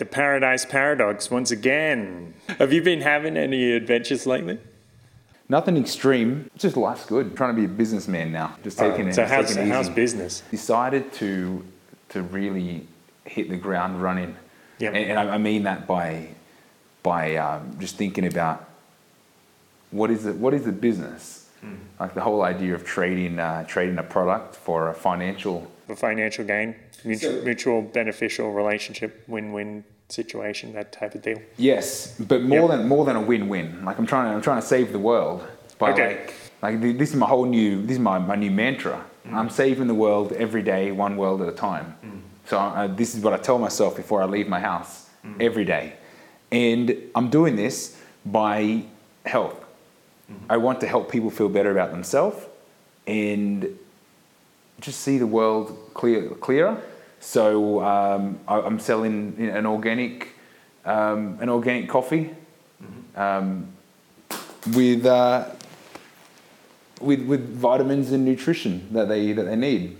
the Paradise Paradox once again. Have you been having any adventures lately? Nothing extreme. Just life's good. trying to be a businessman now. Just taking it. so how's, it how's business? Decided to to really hit the ground running. Yep. And, and I I mean that by by um, just thinking about what is it? What is the business? Hmm. Like the whole idea of trading uh, trading a product for a financial For financial gain, mutual, So- mutual beneficial relationship, win-win situation, that type of deal. Yes, but more Yep. than more than a win-win. Like I'm trying to I'm trying to save the world by Okay. like like this is my whole new this is my, my new mantra. I'm saving the world every day, one world at a time. So uh, this is what I tell myself before I leave my house every day, and I'm doing this by health. I want to help people feel better about themselves and just see the world clear, clearer. So um, I, I'm selling an organic, um, an organic coffee um, with, uh, with with vitamins and nutrition that they that they need.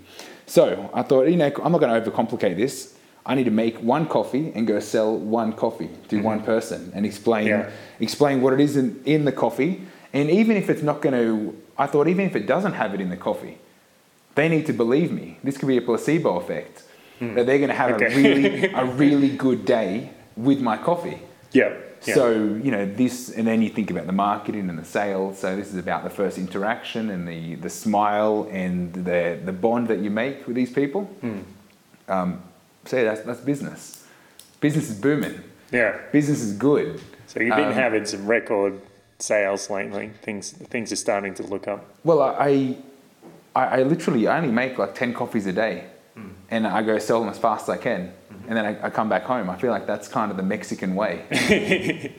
So I thought, you know, I'm not going to overcomplicate this. I need to make one coffee and go sell one coffee to one person and explain Yeah. explain what it is in, in the coffee. And even if it's not going to, I thought even if it doesn't have it in the coffee, they need to believe me. This could be a placebo effect that they're going to have Okay. a really a really good day with my coffee. Yep. yep. So you know this, and then you think about the marketing and the sales. So this is about the first interaction and the the smile and the the bond that you make with these people. Hmm. Um, so yeah, that's that's business. Business is booming. yeah. Business is good. So you've been Um, having some record sales lately. Things things are starting to look up. Well, I, I, I literally I only make like ten coffees a day, mm-hmm. and I go sell them as fast as I can, mm-hmm. and then I, I come back home. I feel like that's kind of the Mexican way,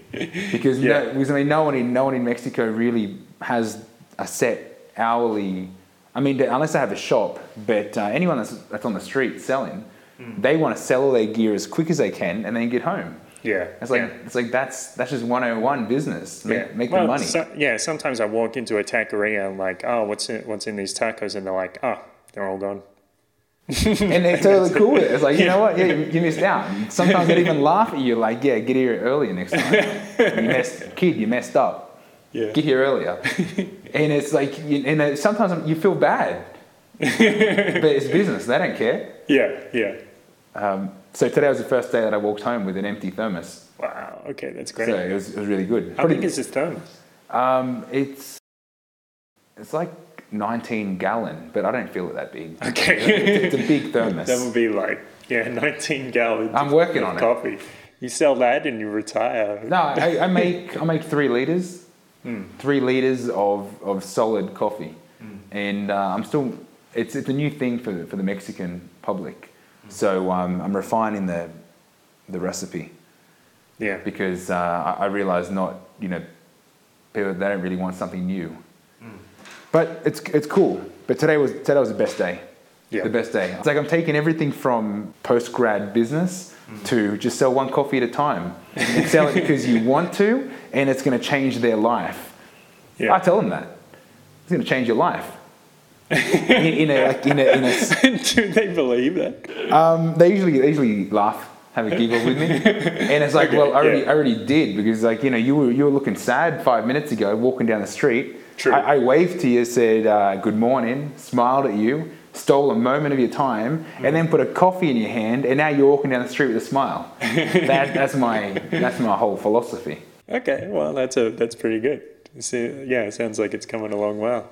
because Yeah. no, because I mean no one in no one in Mexico really has a set hourly. I mean, unless they have a shop, but uh, anyone that's, that's on the street selling, mm. they want to sell all their gear as quick as they can and then get home. Yeah. It's like yeah. it's like that's that's just 101 business. Make, yeah. make well, the money. so- yeah, sometimes I walk into a taqueria and like, oh, what's in, what's in these tacos? And they're like, oh, they're all gone. and they're totally cool with it. It's like, you know what? Yeah, you, you missed out. Sometimes they even laugh at you, like, yeah, get here earlier next time. You messed, kid, you messed up. Yeah. Get here earlier. and it's like, you, and it, sometimes you feel bad, but it's business. They don't care. Yeah, yeah. Um, so today was the first day that I walked home with an empty thermos. Wow. Okay, that's great. So it was, it was really good. How big is this thermos? Um, it's it's like 19 gallon, but I don't feel it that big. Okay. It's a big thermos. that would be like, yeah, 19 gallons. I'm working of on it. coffee. You sell that and you retire. No, I, I make I make three liters, Hmm. three liters of, of solid coffee, and uh, I'm still. It's it's a new thing for the, for the Mexican public. So um, I'm refining the the recipe Yeah. because uh, I, I realize not you know people they don't really want something new, Hmm. but it's it's cool. But today was today was the best day. Yeah. The best day. It's like I'm taking everything from post grad business Mm. to just sell one coffee at a time and sell it because you want to, and it's going to change their life. Yeah. I tell them that it's going to change your life. In, in a, like, in a, in a, Do they believe that? um, they usually they usually laugh, have a giggle with me, and it's like, Okay, well, I already yeah. I already did because like you know you were you were looking sad five minutes ago walking down the street. True. I, I waved to you, said uh, good morning, smiled at you, stole a moment of your time, and then put a coffee in your hand, and now you're walking down the street with a smile. that, that's my that's my whole philosophy. Okay, well, that's a that's pretty good. See, yeah, it sounds like it's coming along well.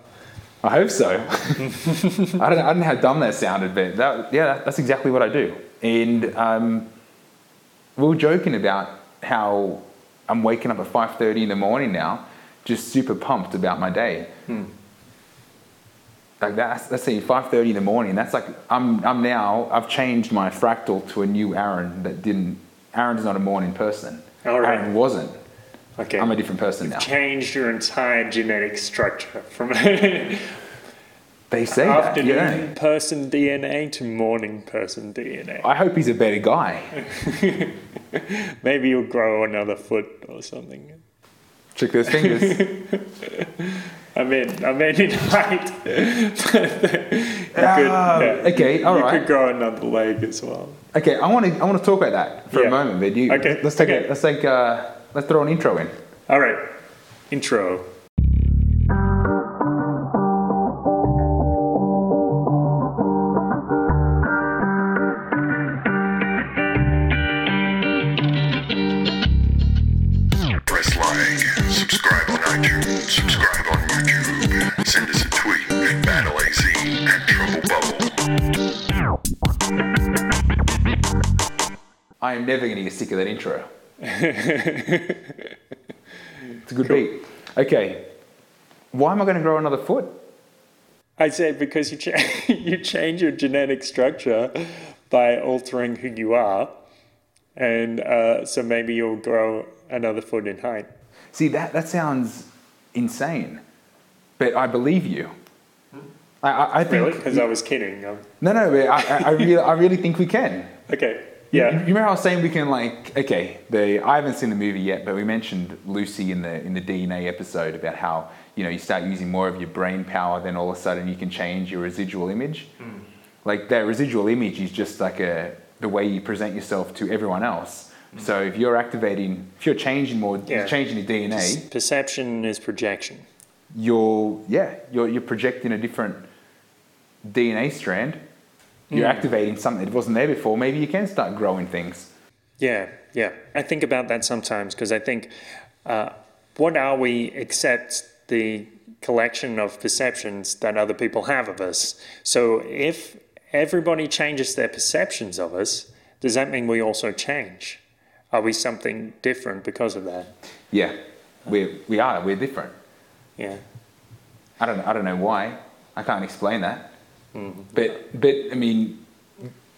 I hope so. I don't I don't know how dumb that sounded, but that, yeah, that, that's exactly what I do. And um, we were joking about how I'm waking up at 5:30 in the morning now, just super pumped about my day. Like that's that's saying 5:30 in the morning. That's like I'm I'm now I've changed my fractal to a new Aaron that didn't. Aaron's not a morning person. All right. Aaron wasn't. Okay, I'm a different person now. changed your entire genetic structure from They say that. Yeah. person DNA to morning person DNA. I hope he's a better guy. Maybe you'll grow another foot or something. Check those fingers. I mean, I mean it you could, Ah, yeah, okay, all you right. could grow another leg as well. Okay, I want to I want to talk about that for Yeah. a moment, but you Okay, let's take okay. a, let's take uh, let's throw an intro in. All right, intro. Never going to get sick of that intro. it's a good beat. Okay, why am I going to grow another foot? I said because you cha- you change your genetic structure by altering who you are, and uh, so maybe you'll grow another foot in height. See that that sounds insane, but I believe you. I, I, I think Really? Because I was kidding. Um, no, no, I, I, I really I really think we can. okay. You, Yeah. you remember I was saying we can like okay, the I haven't seen the movie yet, but we mentioned Lucy in the in the DNA episode about how you know you start using more of your brain power, then all of a sudden you can change your residual image. Hmm. Like that residual image is just like a the way you present yourself to everyone else. Hmm. So if you're activating, if you're changing more, Yeah. changing your DNA, Perception is projection. you're yeah you're you're projecting a different DNA strand. You're activating something that wasn't there before. Maybe you can start growing things. Yeah, yeah. I think about that sometimes because I think, uh, what are we except the collection of perceptions that other people have of us? So if everybody changes their perceptions of us, does that mean we also change? Are we something different because of that? Yeah, we we are. We're different. Yeah. I don't I don't know why. I can't explain that. But but I mean,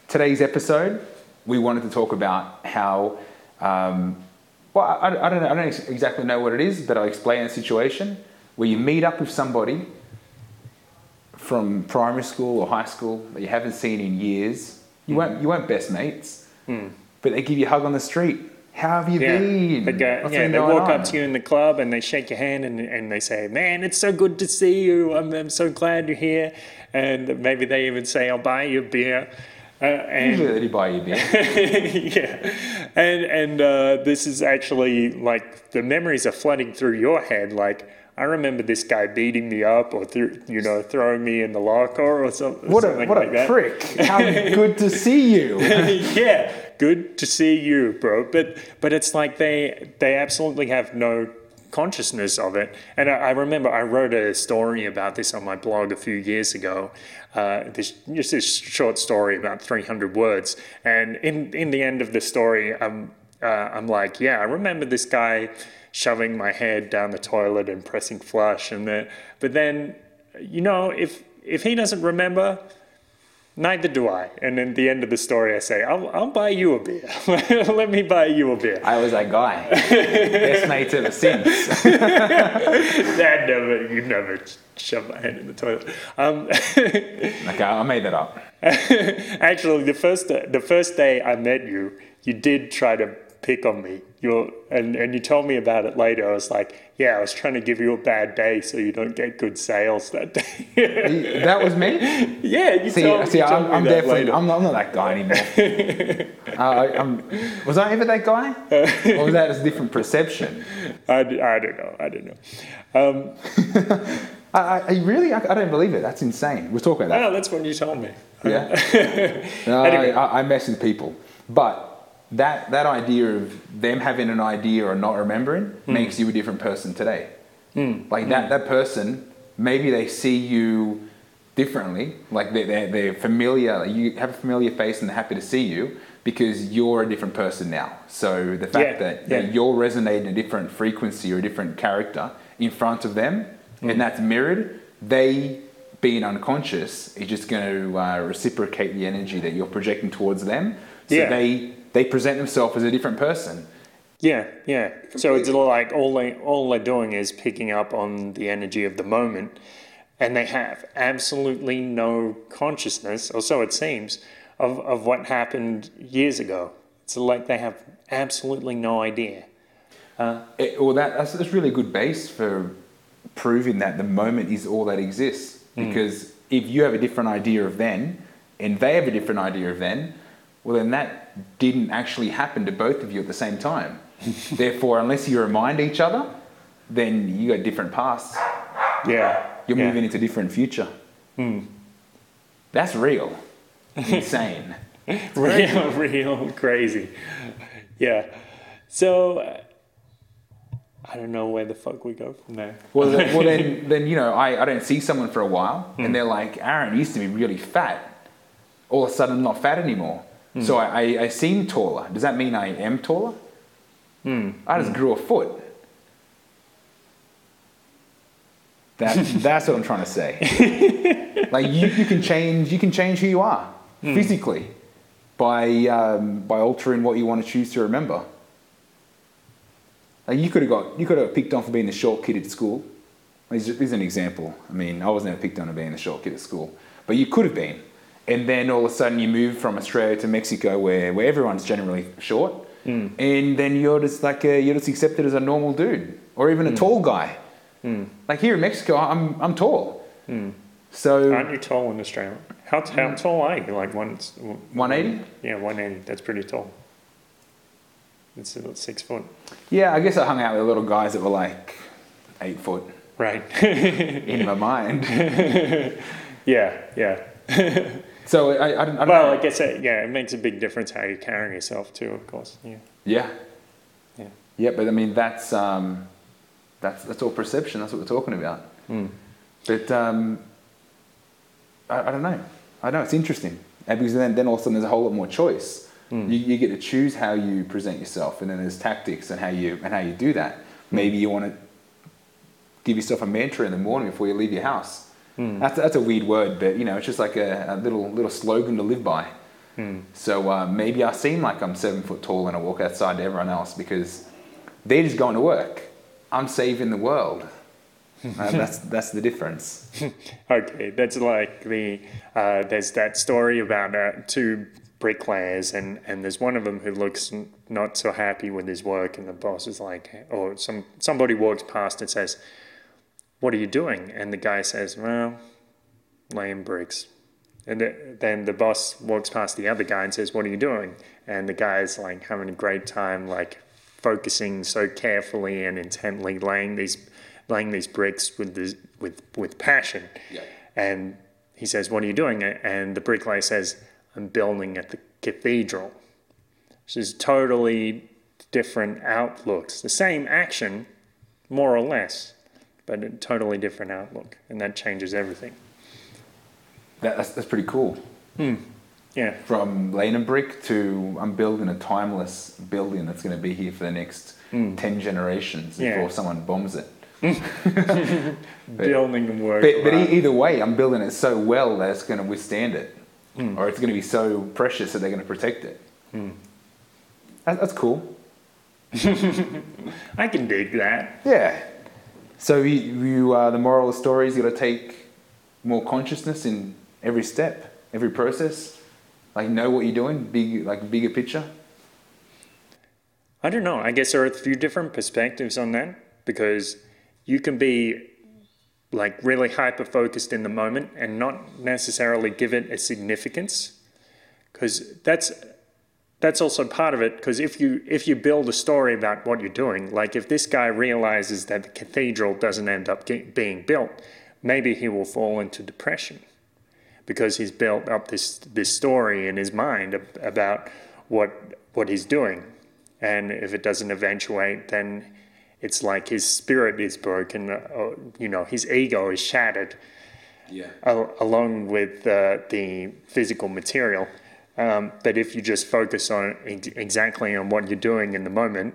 today's episode, we wanted to talk about how. Um, well, I, I don't know, I don't ex- exactly know what it is, but I'll explain a situation where you meet up with somebody from primary school or high school that you haven't seen in years. You weren't you weren't best mates, but they give you a hug on the street. How have you Yeah, been? they, go, What's yeah, been they walk on?" up to you in the club and they shake your hand and, and they say, Man, it's so good to see you. I'm, I'm so glad you're here. And maybe they even say, I'll buy you a beer. Uh, and Usually they buy you a beer. yeah, and and uh, this is actually like the memories are flooding through your head. Like I remember this guy beating me up, or through, you know throwing me in the locker, or something. What a something what like a that. prick! How good to see you. yeah, good to see you, bro. But but it's like they they absolutely have no consciousness of it. And I, I remember I wrote a story about this on my blog a few years ago. Uh, this just this short story about 300 words. And in in the end of the story, I'm uh, I'm like, yeah, I remember this guy shoving my head down the toilet and pressing flush, and that but then you know if if he doesn't remember. Neither do I. And at the end of the story, I say, I'll, I'll buy you a beer. Let me buy you a beer. I was that guy. Best mates ever since. That never, you never shove my head in the toilet. Um, Okay, I made that up. actually, the first, the first day I met you, you did try to pick on me. You're, and, and you told me about it later. I was like, yeah, I was trying to give you a bad day so you don't get good sales that day. That was me. yeah, you See, told, see, you I'm, I'm definitely. I'm not, I'm not that guy anymore. uh, I, I'm, was I ever that guy, or was that a different perception? I, I don't know. I don't know. Um, I, I, really, I, I don't believe it. That's insane. We'll talk about that. oh, that's what you told me. Yeah. No, Anyway. I, I mess with people, but that that idea of them having an idea or not remembering Hmm. makes you a different person today. Like that that person, maybe they see you differently. Like they're, they're, they're familiar. like you have a familiar face and they're happy to see you because you're a different person now. So the fact Yeah, that, yeah. you're resonating a different frequency or a different character in front of them, Hmm. and that's mirrored, they being unconscious is just going to uh, reciprocate the energy that you're projecting towards them. So Yeah. they they present themselves as a different person. Yeah, yeah. So it's like all they all they're doing is picking up on the energy of the moment, and they have absolutely no consciousness, or so it seems, of of what happened years ago. It's like they have absolutely no idea. Uh, it, well, that, that's, that's really good base for proving that the moment is all that exists. Hmm. Because if you have a different idea of then, and they have a different idea of then, well, then that didn't actually happen to both of you at the same time. Therefore, unless you remind each other, then you got different paths. Yeah. You're yeah. moving into different future. That's real. Insane. real, real crazy. Yeah. So uh, I don't know where the fuck we go from there. Well, then, well then, then you know, I, I don't see someone for a while, and they're like, Aaron used to be really fat. All of a sudden, I'm not fat anymore. Hmm. So I, I, I seem taller. Does that mean I am taller? Hmm. I just hmm. grew a foot. That, that's what I'm trying to say. like you, you can change you can change who you are physically by um, by altering what you want to choose to remember. Like you could have got you could have picked on for being the short kid at school. This is an example. I mean, I was never picked on for being the short kid at school, but you could have been. And then all of a sudden you move from Australia to Mexico, where, where everyone's generally short, hmm. and then you're just like a, you're just accepted as a normal dude or even a hmm. tall guy. Hmm. Like here in Mexico, I'm I'm tall. So Aren't you tall in Australia? How, how tall are you? Like one, 180. Yeah, 180. That's pretty tall. It's about six foot. Yeah, I guess I hung out with little guys that were like eight foot Right. in my mind. yeah, yeah. So I, I, don't, I don't Well, know. I guess it, yeah, it makes a big difference how you carry yourself too, of course. Yeah. Yeah. Yeah. Yeah, but I mean that's um, that's that's all perception. That's what we're talking about. But um, I, I don't know. I know it's interesting And because then then all of a sudden there's a whole lot more choice. You, you get to choose how you present yourself, and then there's tactics and how you and how you do that. Maybe you want to give yourself a mantra in the morning before you leave your house. That's that's a weird word, but you know it's just like a, a little little slogan to live by. So uh, maybe I seem like I'm seven foot tall and I walk outside to everyone else because they're just going to work. I'm saving the world. Uh, that's that's the difference. Okay, that's like the uh, there's that story about uh, two bricklayers, and and there's one of them who looks n- not so happy with his work, and the boss is like, or some somebody walks past and says, "What are you doing?" And the guy says, "Well, laying bricks." And the, then the boss walks past the other guy and says, "What are you doing?" And the guy's like having a great time, like focusing so carefully and intently, laying these laying these bricks with this, with with passion. Yeah. And he says, "What are you doing?" And the bricklayer says, "I'm building at the cathedral." Which is totally different outlooks. The same action, more or less, but a totally different outlook, and that changes everything. That, that's that's pretty cool. Hmm. Yeah. From laying a brick to I'm building a timeless building that's going to be here for the next hmm. ten generations Yeah. before someone bombs it. Building and work. But, but e- either way, I'm building it so well that it's going to withstand it, hmm. or it's going to be so precious that they're going to protect it. That, that's cool. I can dig that. Yeah. So you, you uh, the moral of the story is you got to take more consciousness in every step, every process. Like know what you're doing, big like bigger picture. I don't know. I guess there are a few different perspectives on that because you can be like really hyper focused in the moment and not necessarily give it a significance because that's that's also part of it because if you if you build a story about what you're doing like if this guy realizes that the cathedral doesn't end up ge- being built maybe he will fall into depression because he's built up this this story in his mind about what what he's doing and if it doesn't eventuate then it's like his spirit is broken uh, uh, you know his ego is shattered Yeah. al- along with uh, the physical material um, but if you just focus on ex- exactly on what you're doing in the moment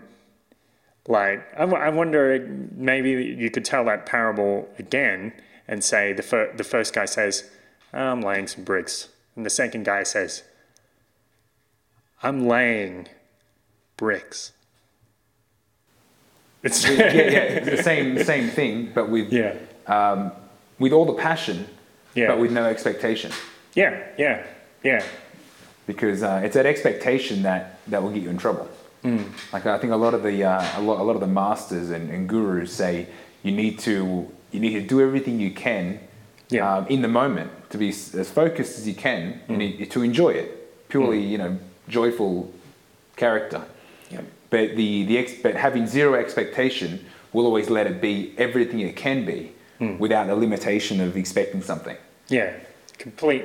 like I, w- I wonder maybe you could tell that parable again and say the, fir- the first guy says i'm laying some bricks and the second guy says i'm laying bricks it's yeah, yeah, it's the same same thing, but with yeah um, with all the passion, Yeah. but with no expectation. yeah yeah yeah because uh, it's that expectation that, that will get you in trouble. Like I think a lot of the uh, a, lot, a lot of the masters and, and gurus say you need to you need to do everything you can Yeah. um, in the moment to be as focused as you can and it, to enjoy it. Purely, you know, joyful character. Yep. But the, the ex- but having zero expectation will always let it be everything it can be without the limitation of expecting something. Yeah, complete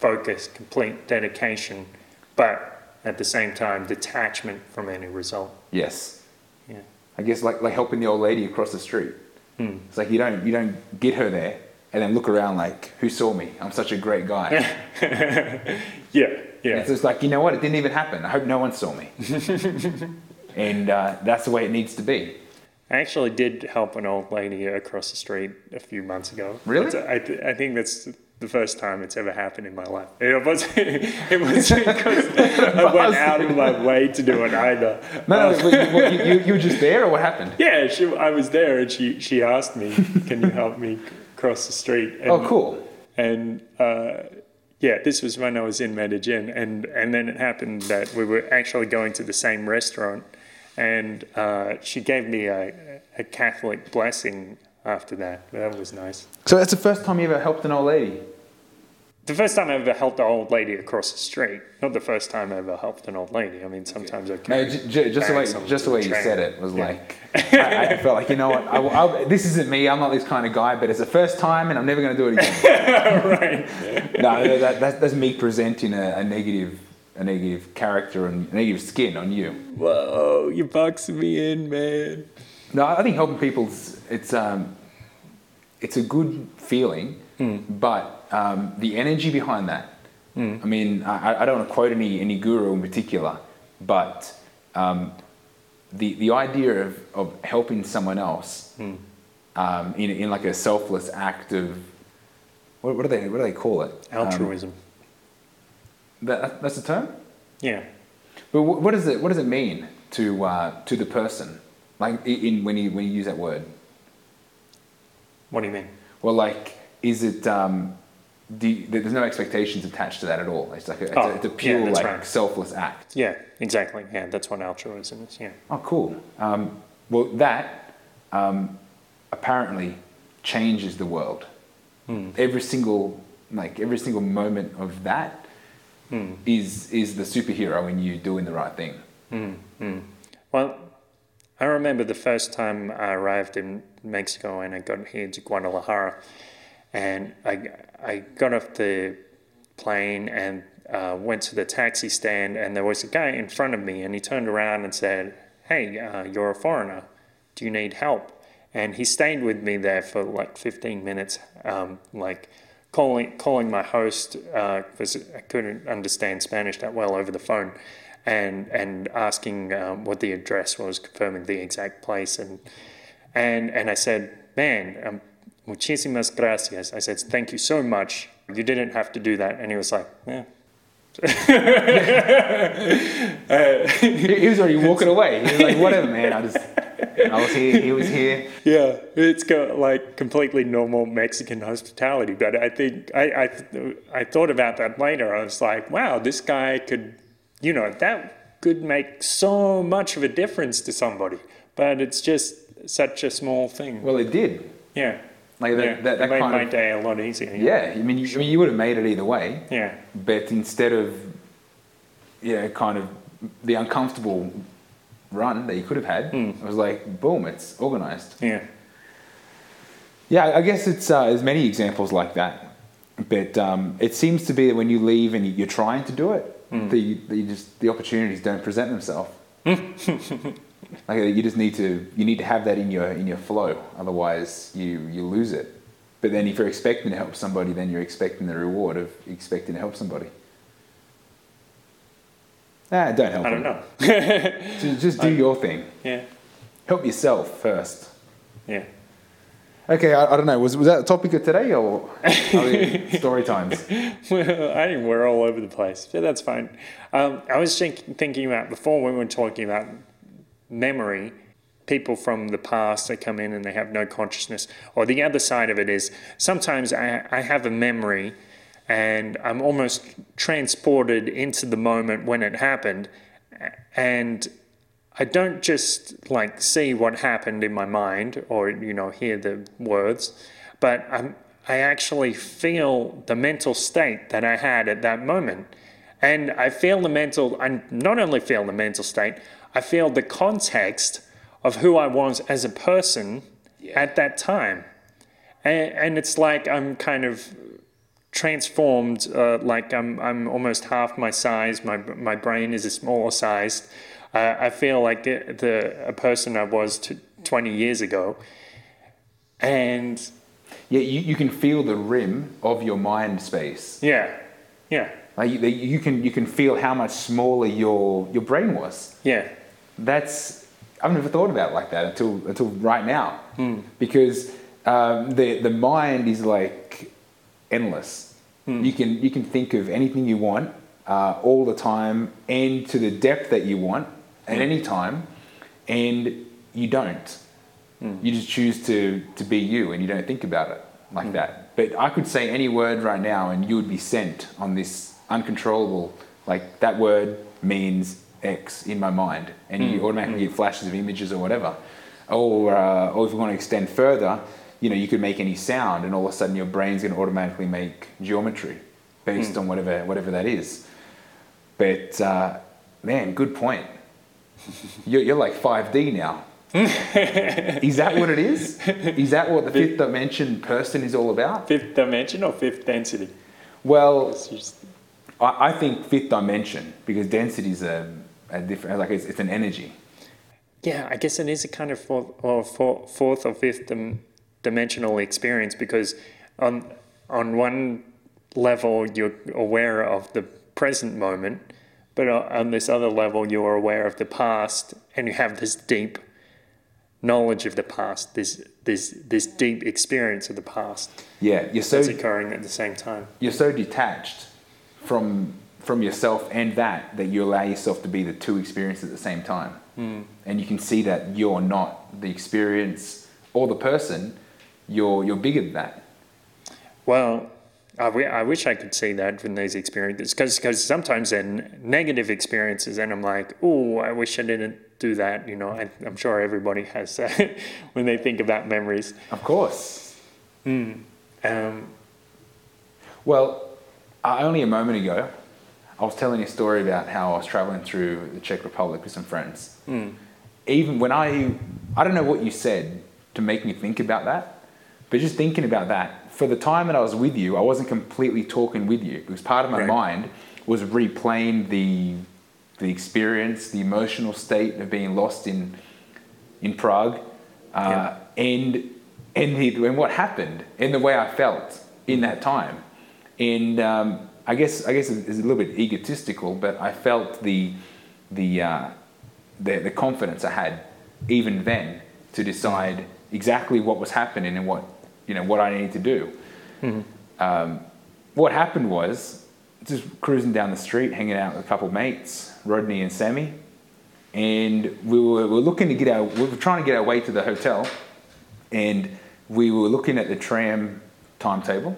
focus, complete dedication, but at the same time, detachment from any result. Yes. Yeah. I guess like, like helping the old lady across the street. It's like you don't you don't get her there and then look around like who saw me? I'm such a great guy. Yeah, yeah. It's just like you know what? It didn't even happen. I hope no one saw me. and uh, that's the way it needs to be. I actually did help an old lady across the street a few months ago. Really? I, th- I think that's the first time it's ever happened in my life. It wasn't, it wasn't because I went out of my way to do it either. No, but you, you, you were just there, or what happened? Yeah, she, I was there and she, she asked me, Can you help me cross the street? And, Oh, cool. And uh, yeah, this was when I was in Medellin. And, and then it happened that we were actually going to the same restaurant. And uh, she gave me a, a Catholic blessing after that. That was nice. So that's the first time you ever helped an old lady. The first time I ever helped an old lady across the street. Not the first time I ever helped an old lady. I mean, sometimes I No, carry j- j- just the way just the way you said it was Yeah. like I, I felt like you know what? I, I- this isn't me. I'm not this kind of guy. But it's the first time, and I'm never going to do it again. right. no, that, that, that's me presenting a, a negative a negative character and negative skin on you. Whoa, you boxing me in, man. No, I think helping people's it's um, it's a good feeling, but um, the energy behind that. I mean, I, I don't want to quote any any guru in particular, but um, the the idea of, of helping someone else um, in in like a selfless act of what, what do they what do they call it? Um, Altruism. that, that's the term. yeah. But what does it what does it mean to uh, to the person? Like in when you when you use that word. What do you mean? Well, like, is it? Um, you, there's no expectations attached to that at all. It's like a, it's, Oh, a, it's a pure that's like right. selfless act. Yeah, exactly. Yeah, that's what altruism is. Yeah. Oh, cool. Um, well, that um, apparently changes the world. Hmm. Every single like every single moment of that is Hmm. is the superhero in you doing the right thing. Well, I remember the first time I arrived in Mexico and I got here to Guadalajara, and I I got off the plane and uh, went to the taxi stand, and there was a guy in front of me, and he turned around and said, "Hey, uh, you're a foreigner. Do you need help?" And he stayed with me there for like 15 minutes, um, like calling calling my host because I couldn't understand Spanish that well over the phone, and and asking um, what the address was, confirming the exact place, and and and I said, "Man, um, muchísimas gracias." I said, "Thank you so much. You didn't have to do that." And he was like, "Yeah." Uh, he, he was already walking away. He was like, "Whatever, man. I just I was here. He was here." Yeah, it's got like completely normal Mexican hospitality, but I think I, I I thought about that later. I was like, wow, this guy could, you know, that could make so much of a difference to somebody, but it's just such a small thing. Well, it did. Yeah, Like that, yeah, that, that made kind my of day a lot easier. yeah. I mean, you, I mean, you would have made it either way. yeah, but instead of you know kind of the uncomfortable run that you could have had Hmm. it was like boom it's organized yeah. yeah i guess it's uh, there's many examples like that but um, it seems to be that when you leave and you're trying to do it you, that you just the opportunities don't present themselves like you just need to you need to have that in your in your flow otherwise you you lose it but then if you're expecting to help somebody then you're expecting the reward of expecting to help somebody Ah, don't help I don't them. know. Just, just do your thing. yeah, Help yourself first. yeah. Okay, I, I don't know. Was, was that the topic of today or story times? Well, I think we're all over the place, but that's fine. Um, I was think, thinking about before when we were talking about memory, people from the past that come in and they have no consciousness. Or the other side of it is sometimes I, I have a memory and I'm almost transported into the moment when it happened, and I don't just like see what happened in my mind or you know hear the words, but I'm, I actually feel the mental state that I had at that moment, and I feel the mental. I not only feel the mental state, I feel the context of who I was as a person at that time, and, and it's like I'm kind of transformed. Uh, like I'm I'm almost half my size. My my brain is a smaller size. uh, I feel like the, the a person I was t- 20 years ago. And Yeah, you, you can feel the rim of your mind space. yeah, yeah, Like you, you can you can feel how much smaller your your brain was. yeah, That's I've never thought about it like that until until right now, hmm. because um, the the mind is like endless. Hmm. You can you can think of anything you want uh, all the time and to the depth that you want at hmm. any time, and you don't. You just choose to to be you, and you don't think about it like that. But I could say any word right now, and you would be sent on this uncontrollable. Like that word means X in my mind, and you automatically get flashes of images or whatever. Or, uh, or if you want to extend further, you know, you could make any sound, and all of a sudden your brain's going to automatically make geometry based on whatever whatever that is. But uh, man, good point. You're, you're like 5D now. is that what it is? Is that what the fifth dimension person is all about? fifth dimension or fifth density. Well, It's just- I, I think fifth dimension because density is a, a different, like it's, it's an energy. yeah, I guess it is a kind of fourth or four, fourth or fifth dim, dimensional experience because on on one level you're aware of the present moment, but on on this other level you're aware of the past, and you have this deep knowledge of the past, this this this deep experience of the past Yeah, you're so that's occurring at the same time. you're so detached from from yourself and that that you allow yourself to be the two experiences at the same time, and you can see that you're not the experience or the person. You're you're bigger than that. Well, I, wish I could see that from these experiences because sometimes they're negative experiences, and I'm like, oh, I wish I didn't do that. You know, I, I'm sure everybody has that when they think about memories. Of course. Um, Well, uh, only a moment ago, I was telling you a story about how I was traveling through the Czech Republic with some friends. Even when I, I don't know what you said to make me think about that, but just thinking about that, for the time that I was with you, I wasn't completely talking with you because part of my Right. mind was replaying the, the experience, the emotional state of being lost in, in Prague, uh, and and, the, and what happened and the way I felt in that time. And um, I guess I guess it's a little bit egotistical, but I felt the the, uh, the the confidence I had even then to decide exactly what was happening and what you know what I needed to do. Um, what happened was just cruising down the street, hanging out with a couple of mates, Rodney and Sammy, and we were, we were looking to get our we were trying to get our way to the hotel, and we were looking at the tram timetable,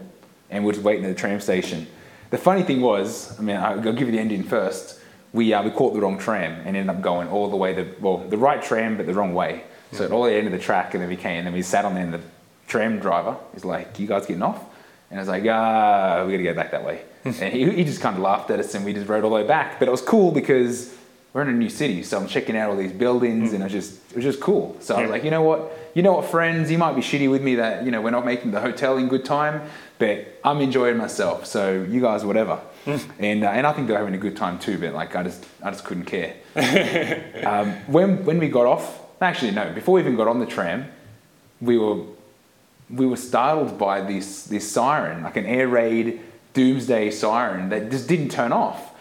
and we were just waiting at the tram station. The funny thing was, I mean, I'll give you the ending first. We uh, we caught the wrong tram and ended up going all the way the well the right tram but the wrong way. So all the end of the track, and then we came, and then we sat on there, and the tram driver is like, "You guys getting off?" And I was like, "Ah, we gotta go back that way." and he, he just kind of laughed at us, and we just rode all the way back. But it was cool because we're in a new city, so I'm checking out all these buildings, and it was just it was just cool. So I was like, you know what, you know what, friends, you might be shitty with me that you know we're not making the hotel in good time, but I'm enjoying myself. So you guys, whatever. and uh, and I think they're having a good time too, but like I just I just couldn't care. um, when when we got off, actually no, before we even got on the tram, we were we were startled by this this siren, like an air raid doomsday siren that just didn't turn off.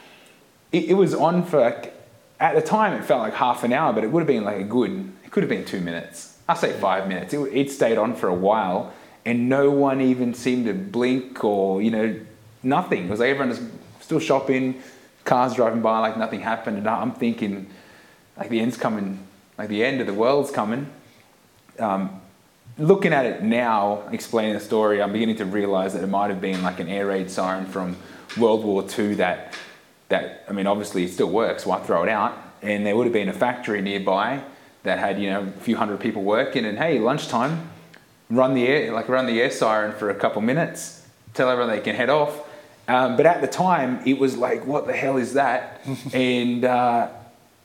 It, it was on for like, at the time it felt like half an hour, but it would have been like a good. It could have been two minutes. I say five minutes. It, it stayed on for a while, and no one even seemed to blink or you know nothing. Was like everyone was still shopping, cars driving by like nothing happened, and I'm thinking like the end's coming, like the end of the world's coming um, looking at it now, explaining the story, I'm beginning to realize that it might have been like an air raid siren from World War II that, that I mean, obviously it still works, why throw it out? and there would have been a factory nearby that had you know a few hundred people working, and hey, lunchtime, run the air like run the air siren for a couple minutes, tell everyone they can head off. Um, but at the time, it was like, what the hell is that? and uh,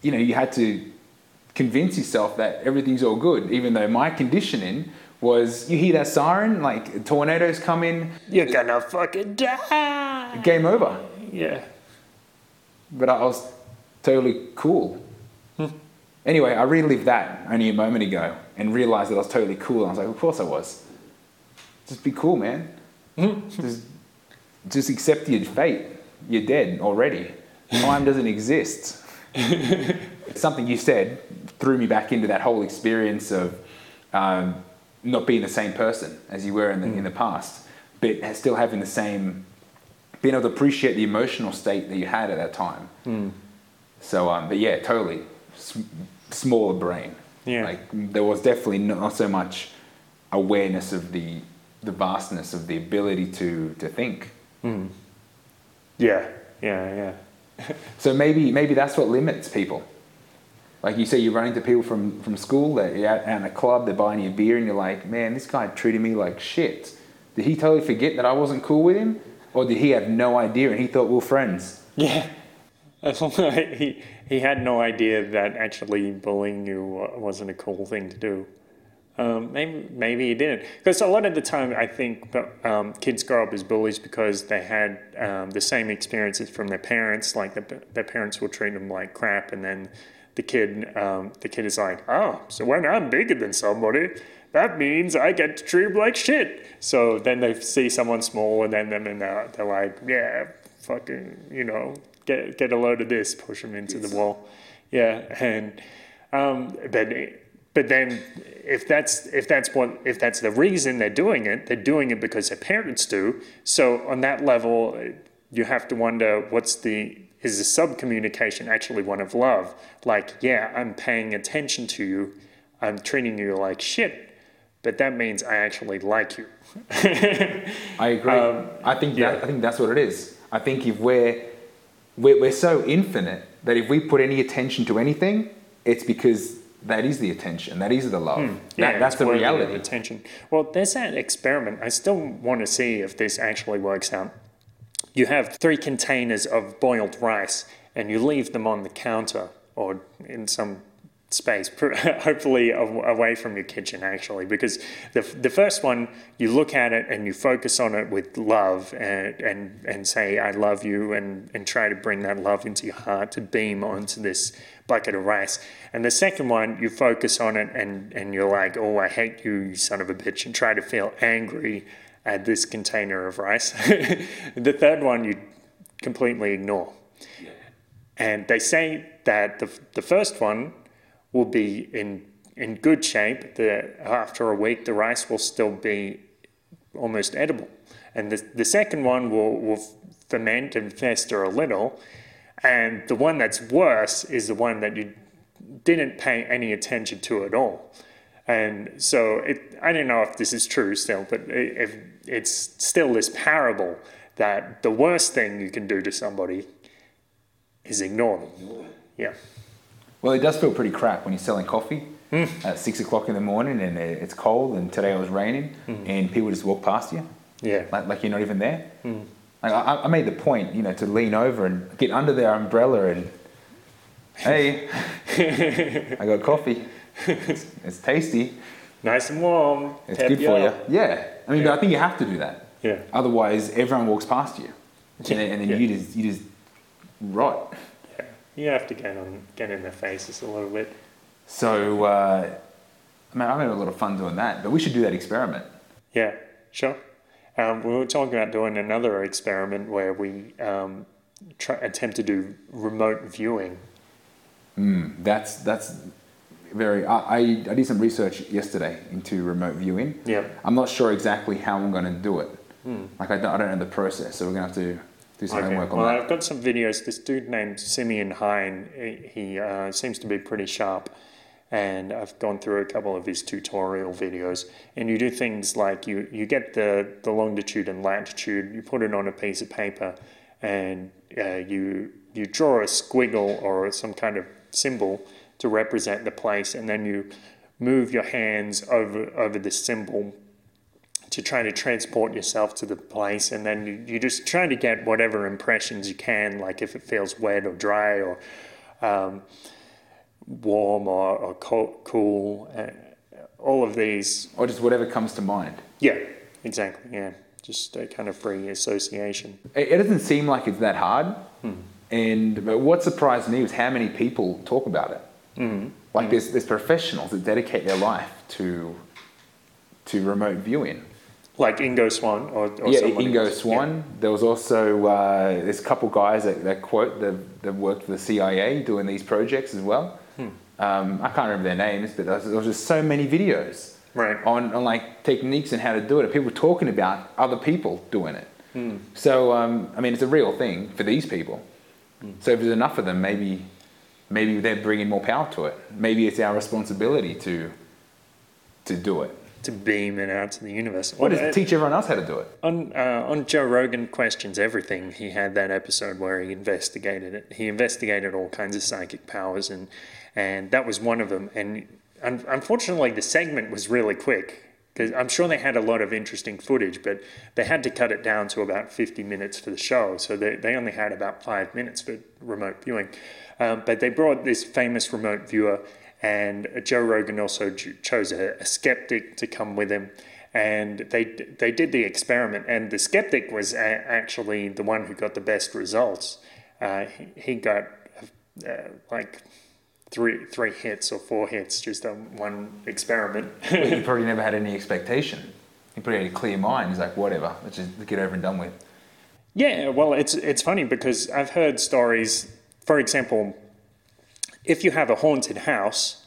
you know, you had to convince yourself that everything's all good, even though my conditioning was you hear that siren, like tornadoes come in, You're gonna fucking die. game over. Yeah. But I was totally cool. anyway, I relived that only a moment ago and realized that I was totally cool. I was like, of course I was. Just be cool, man. just, just accept your fate. You're dead already. Time doesn't exist. Something you said threw me back into that whole experience of um, not being the same person as you were in the, in the past, but still having the same, being able to appreciate the emotional state that you had at that time. So, um, but yeah, totally S- smaller brain. Yeah. Like there was definitely not so much awareness of the the vastness of the ability to to think. Hmm. Yeah. Yeah. Yeah. So maybe maybe that's what limits people. Like you say, you run into people from, from school out, out in a club, they're buying you a beer, and you're like, man, this guy treated me like shit. Did he totally forget that I wasn't cool with him? Or did he have no idea and he thought we're friends? Yeah. he he had no idea that actually bullying you wasn't a cool thing to do. Um, maybe maybe he didn't, because a lot of the time I think um, kids grow up as bullies because they had um, the same experiences from their parents. Like the, their parents will treat them like crap, and then the kid um, the kid is like, oh, so when I'm bigger than somebody, that means I get to treat them like shit. So then they see someone smaller than them, and they're, they're like, yeah, fucking, you know, get get a load of this, push them into the wall. Yeah, and um, but but then if that's if that's what if that's the reason they're doing it, they're doing it because their parents do. So on that level, you have to wonder what's the is the sub communication actually one of love? Like, yeah, I'm paying attention to you, I'm treating you like shit, but that means I actually like you. I agree. Um, I think yeah. that, I think that's what it is. I think if we're, we're we're so infinite that if we put any attention to anything, it's because that is the attention, that is the love. Hmm. that, that's the reality. Attention. Well, there's that experiment. I still want to see if this actually works out. You have three containers of boiled rice, and you leave them on the counter or in some space, hopefully away from your kitchen, actually, because the the first one you look at it and you focus on it with love and and, and say I love you and and try to bring that love into your heart to beam onto this bucket of rice. And the second one you focus on it and and you're like, oh, I hate you, you son of a bitch, and try to feel angry at this container of rice. the third one you completely ignore. And they say that the, the first one will be in, in good shape. The, after a week, the rice will still be almost edible. And the, the second one will, will ferment and fester a little. And the one that's worse is the one that you didn't pay any attention to at all. And so it, I don't know if this is true still, but if it's still this parable that the worst thing you can do to somebody is ignore them. Yeah. Well, it does feel pretty crap when you're selling coffee Hmm. at six o'clock in the morning and it's cold and today it was raining Hmm. and people just walk past you Yeah. like, like you're not even there. Hmm. Like, I, I made the point, you know, to lean over and get under their umbrella and, hey, I got coffee. It's, it's tasty. Nice and warm. It's Tap good for you. Yeah. I mean, but I think you have to do that. Yeah. Otherwise, everyone walks past you, and then, and then Yeah. you just you just rot. You have to get on get in their faces a little bit. So, uh, I mean, I've had a lot of fun doing that. But we should do that experiment. Yeah, sure. Um, we were talking about doing another experiment where we um, try, attempt to do remote viewing. That's that's very. I, I I did some research yesterday into remote viewing. Yeah. I'm not sure exactly how I'm going to do it. Like I don't, I don't know the process, so we're going to have to do some Okay. homework on Well, that. I've got some videos. This dude named Simeon Hein, he, he uh, seems to be pretty sharp. And I've gone through a couple of his tutorial videos. And you do things like you, you get the, the longitude and latitude, you put it on a piece of paper, and uh, you, you draw a squiggle or some kind of symbol to represent the place, and then you move your hands over over the symbol to trying to transport yourself to the place, and then you're just trying to get whatever impressions you can, like if it feels wet or dry or um, warm or, or co- cool, uh, all of these. Or just whatever comes to mind. Yeah, exactly. Yeah, just a kind of free association. It, doesn't seem like it's that hard. And but what surprised me was how many people talk about it. Mm-hmm. Like there's, there's professionals that dedicate their life to to remote viewing. Like Ingo Swann or, or yeah, Ingo else. Swann. There was also uh, there's a couple guys that, that quote that, that worked for the CIA doing these projects as well. Um, I can't remember their names, but there was, there was just so many videos Right. on, on like techniques and how to do it. and People talking about other people doing it. So um, I mean, it's a real thing for these people. So if there's enough of them, maybe maybe they're bringing more power to it. Maybe it's our responsibility to to do it. To beam it out to the universe. Just Well, uh, teach everyone else how to do it. On uh, on Joe Rogan questions everything, he had that episode where he investigated it. He investigated all kinds of psychic powers, and and that was one of them. And un- unfortunately, the segment was really quick because I'm sure they had a lot of interesting footage, but they had to cut it down to about 50 minutes for the show. So they they only had about five minutes for remote viewing. Um, but they brought this famous remote viewer, and Joe Rogan also chose a, a skeptic to come with him and they they did the experiment, and the skeptic was a, actually the one who got the best results. Uh, he, he got uh, like three three hits or four hits just on one experiment. he probably never had any expectation. He probably had a clear mind. He's like, whatever, let's just get over and done with. yeah, well, it's it's funny because I've heard stories. For example, if you have a haunted house,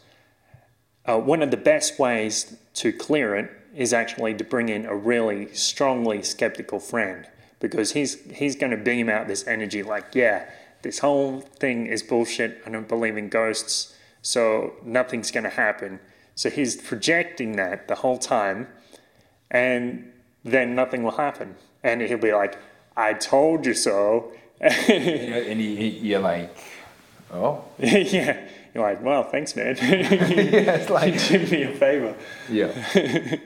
uh, one of the best ways to clear it is actually to bring in a really strongly skeptical friend because he's he's going to beam out this energy like yeah this whole thing is bullshit i don't believe in ghosts so nothing's going to happen. So he's projecting that the whole time and then nothing will happen. And he'll be like i told you so. And he, he, you're like, oh, yeah you're like well thanks man yeah, it's like, you did me a favor yeah,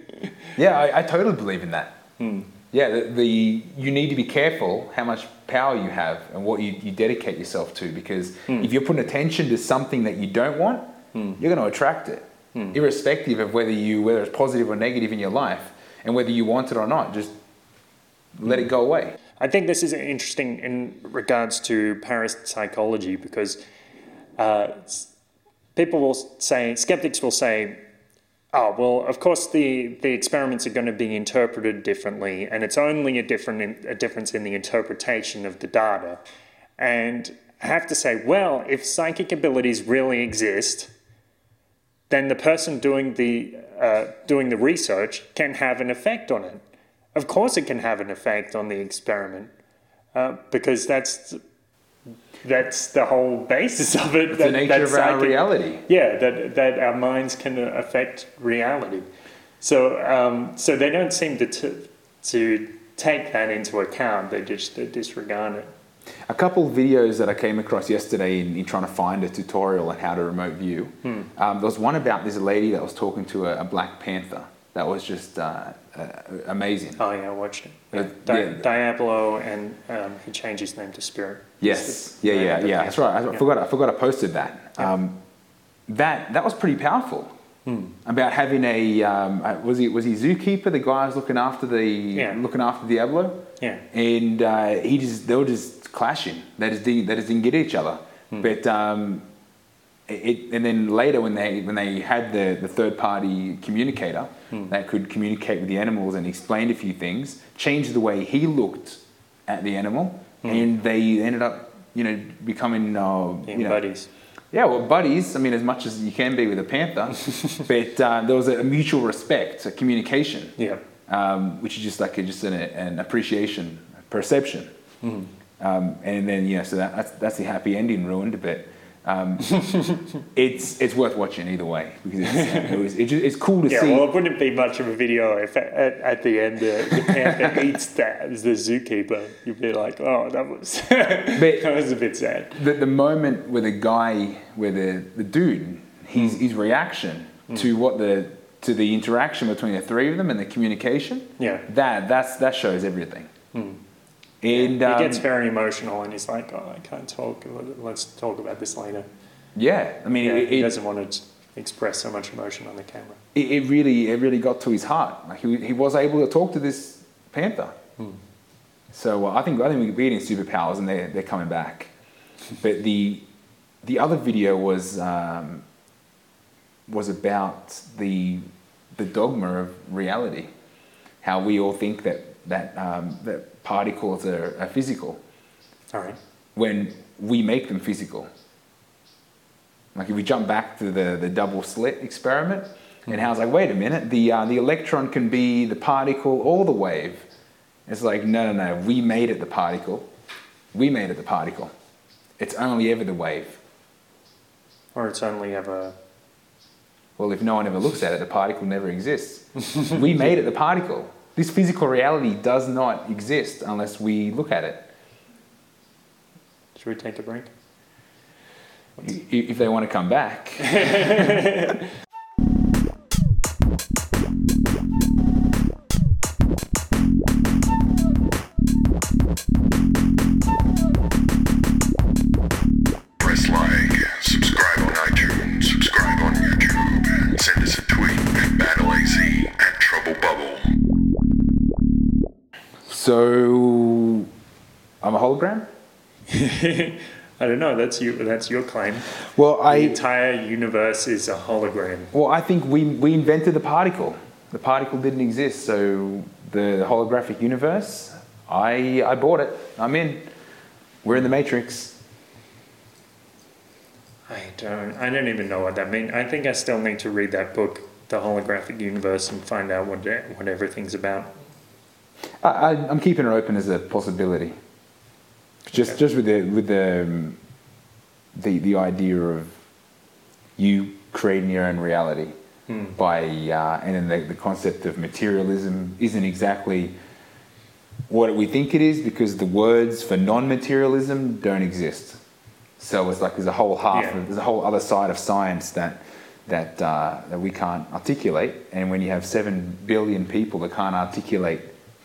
yeah. I, I totally believe in that. Hmm. Yeah, the, the you need to be careful how much power you have and what you, you dedicate yourself to because hmm. if you're putting attention to something that you don't want, hmm. you're going to attract it, irrespective of whether you whether it's positive or negative in your life and whether you want it or not. Just let it go away. I think this is interesting in regards to parapsychology because uh, people will say, skeptics will say, oh, well, of course the, the experiments are going to be interpreted differently, and it's only a, different, a difference in the interpretation of the data. And I have to say, well, if psychic abilities really exist, then the person doing the uh, doing the research can have an effect on it. Of course, it can have an effect on the experiment uh, because that's that's the whole basis of it. It's the nature of our reality. Yeah, that that our minds can affect reality. So um, so they don't seem to t- to take that into account. They just they disregard it. A couple of videos that I came across yesterday in, in trying to find a tutorial on how to remote view. Um, there was one about this lady that was talking to a, a black panther. That was just uh, uh, amazing. Oh yeah, I watched it. Uh, Yeah. Di- yeah. Diablo, and um, he changed his name to Spirit. Yes, yeah, yeah, yeah. That's right. I Yeah. forgot. I forgot. I posted that. Um, that that was pretty powerful. Hmm. About having a um, uh, was he was he zookeeper? The guy was looking after the Yeah. looking after Diablo. Yeah. and uh, he just they were just clashing. They just didn't, they just didn't get each other. Hmm. But um, it, and then later when they when they had the, the third party communicator Hmm. that could communicate with the animals and explained a few things, changed the way he looked at the animal, Hmm. and they ended up you know becoming uh, Yeah, you know, buddies. yeah, well, buddies. I mean, as much as you can be with a panther, but uh, there was a mutual respect, a communication Yeah. um, which is just like a, just an, an appreciation, perception. Um, and then yeah, so that, that's that's the happy ending ruined. But Um, it's it's worth watching either way because it's, it was, it's, just, it's cool to Yeah, see. well, it wouldn't be much of a video if at, at, the end the, the panther eats the, the zookeeper. You'd be like, oh, that was that was a bit sad. the, the moment where the guy, where the, the dude, his, hmm. his reaction hmm. to what the to the interaction between the three of them and the communication, Yeah. that that's that shows everything. Hmm. And He um, gets very emotional and he's like, oh, I can't talk. Let's talk about this later. yeah, I mean, Yeah, it, he doesn't want to express so much emotion on the camera. it, it really it really got to his heart. Like he, he was able to talk to this panther. So uh, I think I think we're getting superpowers and they're they're coming back. But the the other video was um, was about the the dogma of reality, how we all think that that um, that particles are, are physical All right. when we make them physical. Like if we jump back to the, the double slit experiment, and Hal's like, wait a minute, the, uh, the electron can be the particle or the wave. It's like, no, no, no, we made it the particle. We made it the particle. It's only ever the wave. Or it's only ever. Well, if no one ever looks at it, the particle never exists. we made it the particle. This physical reality does not exist unless we look at it. Should we take a break? If they want to come back. So, I'm a hologram? I don't know. That's you. That's your claim. Well, the entire universe is a hologram. Well, I think we, we invented the particle. The particle didn't exist, so the holographic universe, I, I bought it. I'm in. We're in the Matrix. I don't. I don't even know what that means. I think I still need to read that book, The Holographic Universe, and find out what what everything's about. I, I, I'm keeping it open as a possibility. Just, Okay. just with the with the, um, the the idea of you creating your own reality by uh, and then the, the concept of materialism isn't exactly what we think it is because the words for non-materialism don't exist. So it's like there's a whole half, Yeah. of, there's a whole other side of science that that uh, that we can't articulate. And when you have seven billion people that can't articulate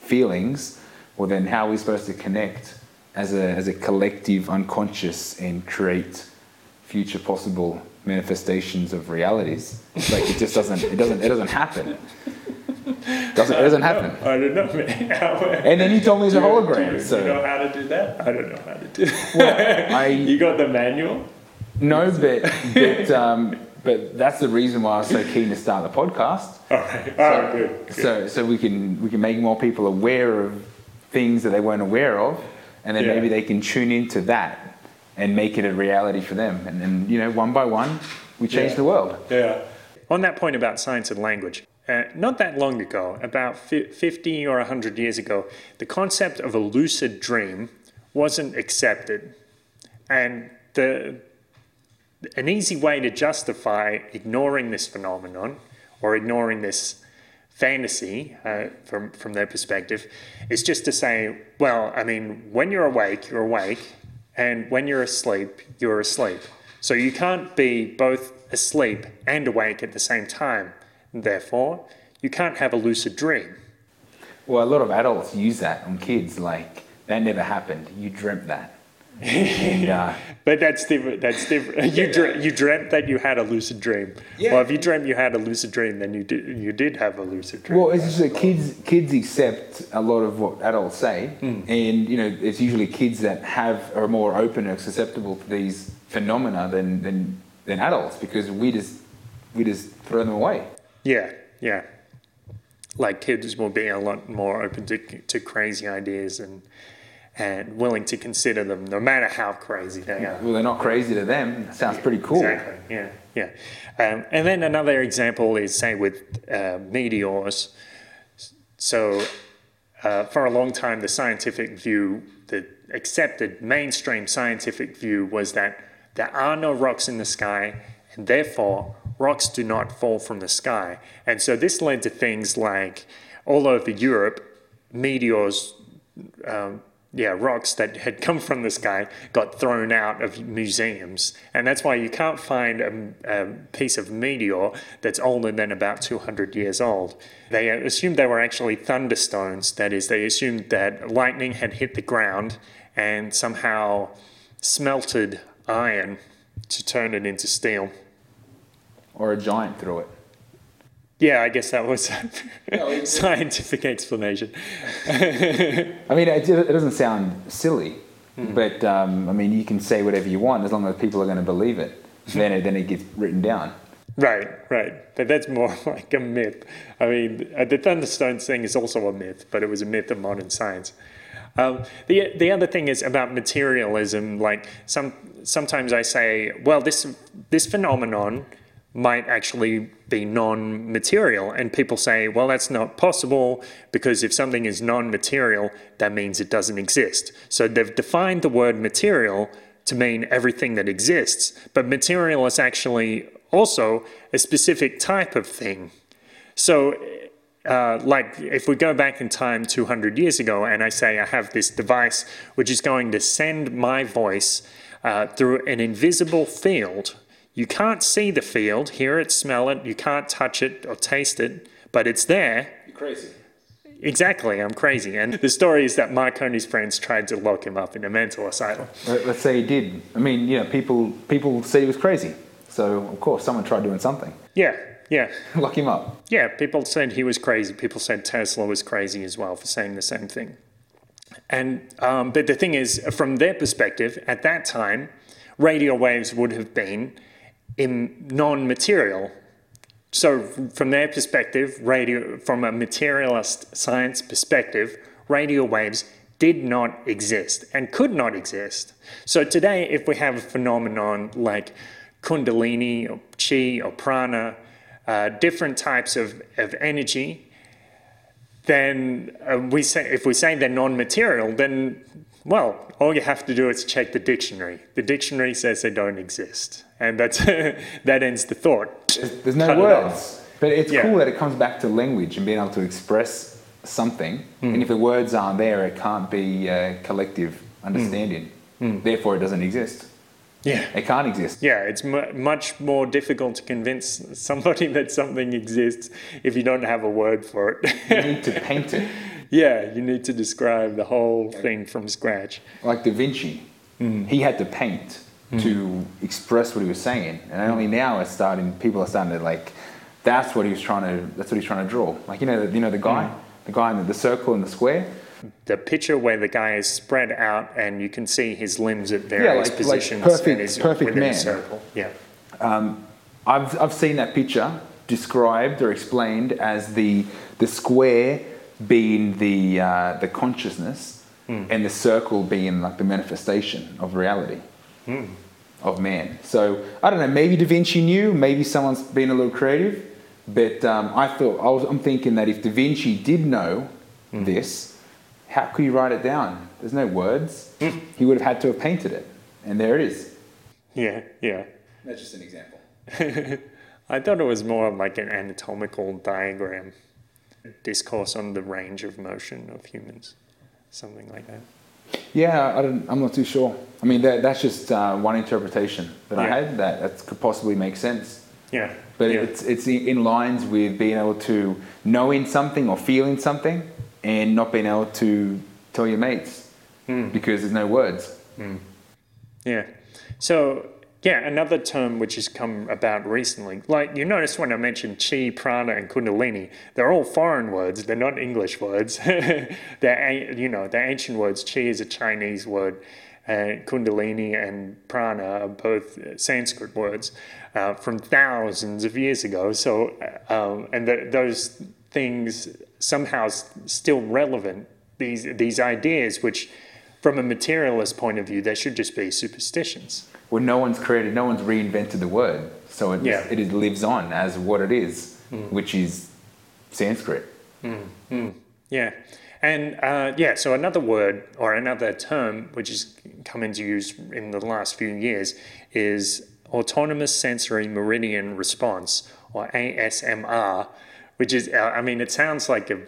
feelings, well, then how are we supposed to connect as a as a collective unconscious and create future possible manifestations of realities? Like it just doesn't it doesn't it doesn't happen. Doesn't it doesn't happen. I don't know, man. And then you told me it's a you- hologram. Do you, so know how to do that? I don't know how to do that. I you got the manual? No, but but um, but that's the reason why I was so keen to start the podcast. All right. Good. good. So so we can we can make more people aware of things that they weren't aware of, and then Yeah. maybe they can tune into that and make it a reality for them. And then you know, one by one, we change Yeah. the world. Yeah. On that point about science and language, uh, not that long ago, about fi- 50 or 100 years ago, the concept of a lucid dream wasn't accepted. And the, an easy way to justify ignoring this phenomenon or ignoring this fantasy uh, from, from their perspective is just to say, well, I mean, when you're awake, you're awake, and when you're asleep, you're asleep. So you can't be both asleep and awake at the same time. Therefore, you can't have a lucid dream. Well, a lot of adults use that on kids, like that never happened. You dreamt that. And uh, But that's different. That's different. You dream. you dreamt that you had a lucid dream. Yeah. Well, if you dreamt you had a lucid dream, then you did you did have a lucid dream. Well, it's just that kids kids accept a lot of what adults say, and you know it's usually kids that have are more open or susceptible to these phenomena than than, than adults because we just we just throw them away. Yeah, yeah. Like kids will be a lot more open to to crazy ideas and and willing to consider them, no matter how crazy they are. Well, they're not crazy to them. Sounds pretty cool. Exactly. Yeah, yeah. Um, and then another example is say with uh, meteors. So, uh, for a long time, the scientific view, the accepted mainstream scientific view, was that there are no rocks in the sky, and therefore rocks do not fall from the sky. And so this led to things like all over Europe, meteors, um, yeah, rocks that had come from the sky got thrown out of museums. And that's why you can't find a, a piece of meteor that's older than about 200 years old. They assumed they were actually thunderstones. That is, they assumed that lightning had hit the ground and somehow smelted iron to turn it into steel. Or a giant threw it. Yeah, I guess that was a scientific explanation. I mean, it, it doesn't sound silly, but um, I mean, you can say whatever you want as long as people are going to believe it. then, it, then it gets written down. Right, right. But that's more like a myth. I mean, uh, the Thunderstones thing is also a myth, but it was a myth of modern science. Um, the the other thing is about materialism. Like some sometimes I say, well, this this phenomenon might actually be non-material, and people say, well, that's not possible because if something is non-material, that means it doesn't exist. So they've defined the word material to mean everything that exists, but material is actually also a specific type of thing. So uh, like if we go back in time 200 years ago and I say I have this device which is going to send my voice uh, through an invisible field, you can't see the field, hear it, smell it, you can't touch it or taste it, but it's there. You're crazy. Exactly, I'm crazy. And the story is that Marconi's friends tried to lock him up in a mental asylum. Let's say he did. I mean, you know, people people said he was crazy. So of course, someone tried doing something. Yeah, yeah. Lock him up. Yeah, people said he was crazy. People said Tesla was crazy as well for saying the same thing. And um, but the thing is, from their perspective, at that time, radio waves would have been in non-material. So from their perspective, radio from a materialist science perspective, radio waves did not exist and could not exist. So today, if we have a phenomenon like kundalini or chi or prana, uh, different types of, of energy, then uh, we say if we say they're non-material, then well, all you have to do is check the dictionary. The dictionary says they don't exist, and that's that ends the thought. There's, there's no it words, off. but it's Yeah. cool that it comes back to language and being able to express something. Hmm. And if the words aren't there, it can't be uh, collective understanding. Hmm. Therefore, it doesn't exist. Yeah. It can't exist. Yeah, it's mu- much more difficult to convince somebody that something exists if you don't have a word for it. You need to paint it. yeah, you need to describe the whole thing from scratch. Like Da Vinci, Hmm. he had to paint to express what he was saying, and only now it's starting. People are starting to like. That's what he was trying to. That's what he's trying to draw. Like you know, the, you know the guy, Hmm. the guy in the, the circle and the square. The picture where the guy is spread out and you can see his limbs at various like- like positions perfect- and is perfect man. a circle. Yeah. I've, I've seen that picture described or explained as the, the square being the, uh, the consciousness and the circle being like the manifestation of reality of man. So I don't know, maybe Da Vinci knew, maybe someone's been a little creative, but um, I thought, I was, I'm thinking that if Da Vinci did know this, how could he write it down? There's no words. He would have had to have painted it. And there it is. Yeah, yeah. That's just an example. I thought it was more of like an anatomical diagram, discourse on the range of motion of humans, something like that. Yeah, I don't, I'm not too sure. I mean, that, that's just uh, one interpretation that I had that, that could possibly make sense. Yeah. But yeah. it's, it's in lines with being able to knowing something or feeling something and not being able to tell your mates Hmm. because there's no words. Yeah. So, yeah, another term which has come about recently, like you notice when I mentioned chi, prana, and kundalini, they're all foreign words. They're not English words. they're, you know, they're ancient words. Chi is a Chinese word. Uh, kundalini and prana are both Sanskrit words uh, from thousands of years ago. So, uh, um, and the, those things somehow still relevant. These these ideas, which from a materialist point of view, they should just be superstitions. Well, no one's created, no one's reinvented the word. So it, Yeah. It is- lives on as what it is, which is Sanskrit. Yeah, And uh, yeah, so another word or another term which has come into use in the last few years is autonomous sensory meridian response or ASMR, which is, uh, I mean, it sounds like a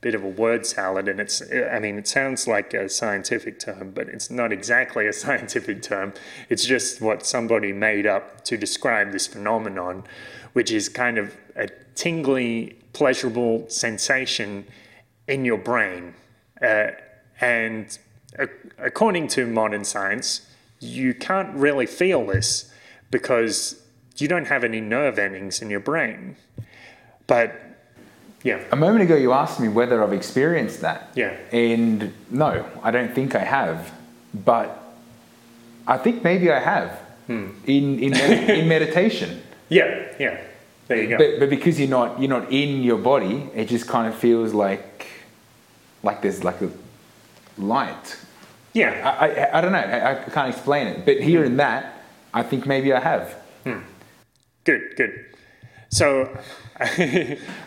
bit of a word salad and it's, I mean, it sounds like a scientific term, but it's not exactly a scientific term. It's just what somebody made up to describe this phenomenon, which is kind of a tingly, pleasurable sensation in your brain. Uh, and according to modern science, you can't really feel this because you don't have any nerve endings in your brain. But yeah, A moment ago, you asked me whether I've experienced that. Yeah. And no, I don't think I have. But I think maybe I have Hmm. in, in, med- in meditation. yeah, yeah. There you go. But, but because you're not you're not in your body, it just kind of feels like like there's like a light. yeah, I, I, I don't know. I, I can't explain it. But here in that, I think maybe I have. good, good. So,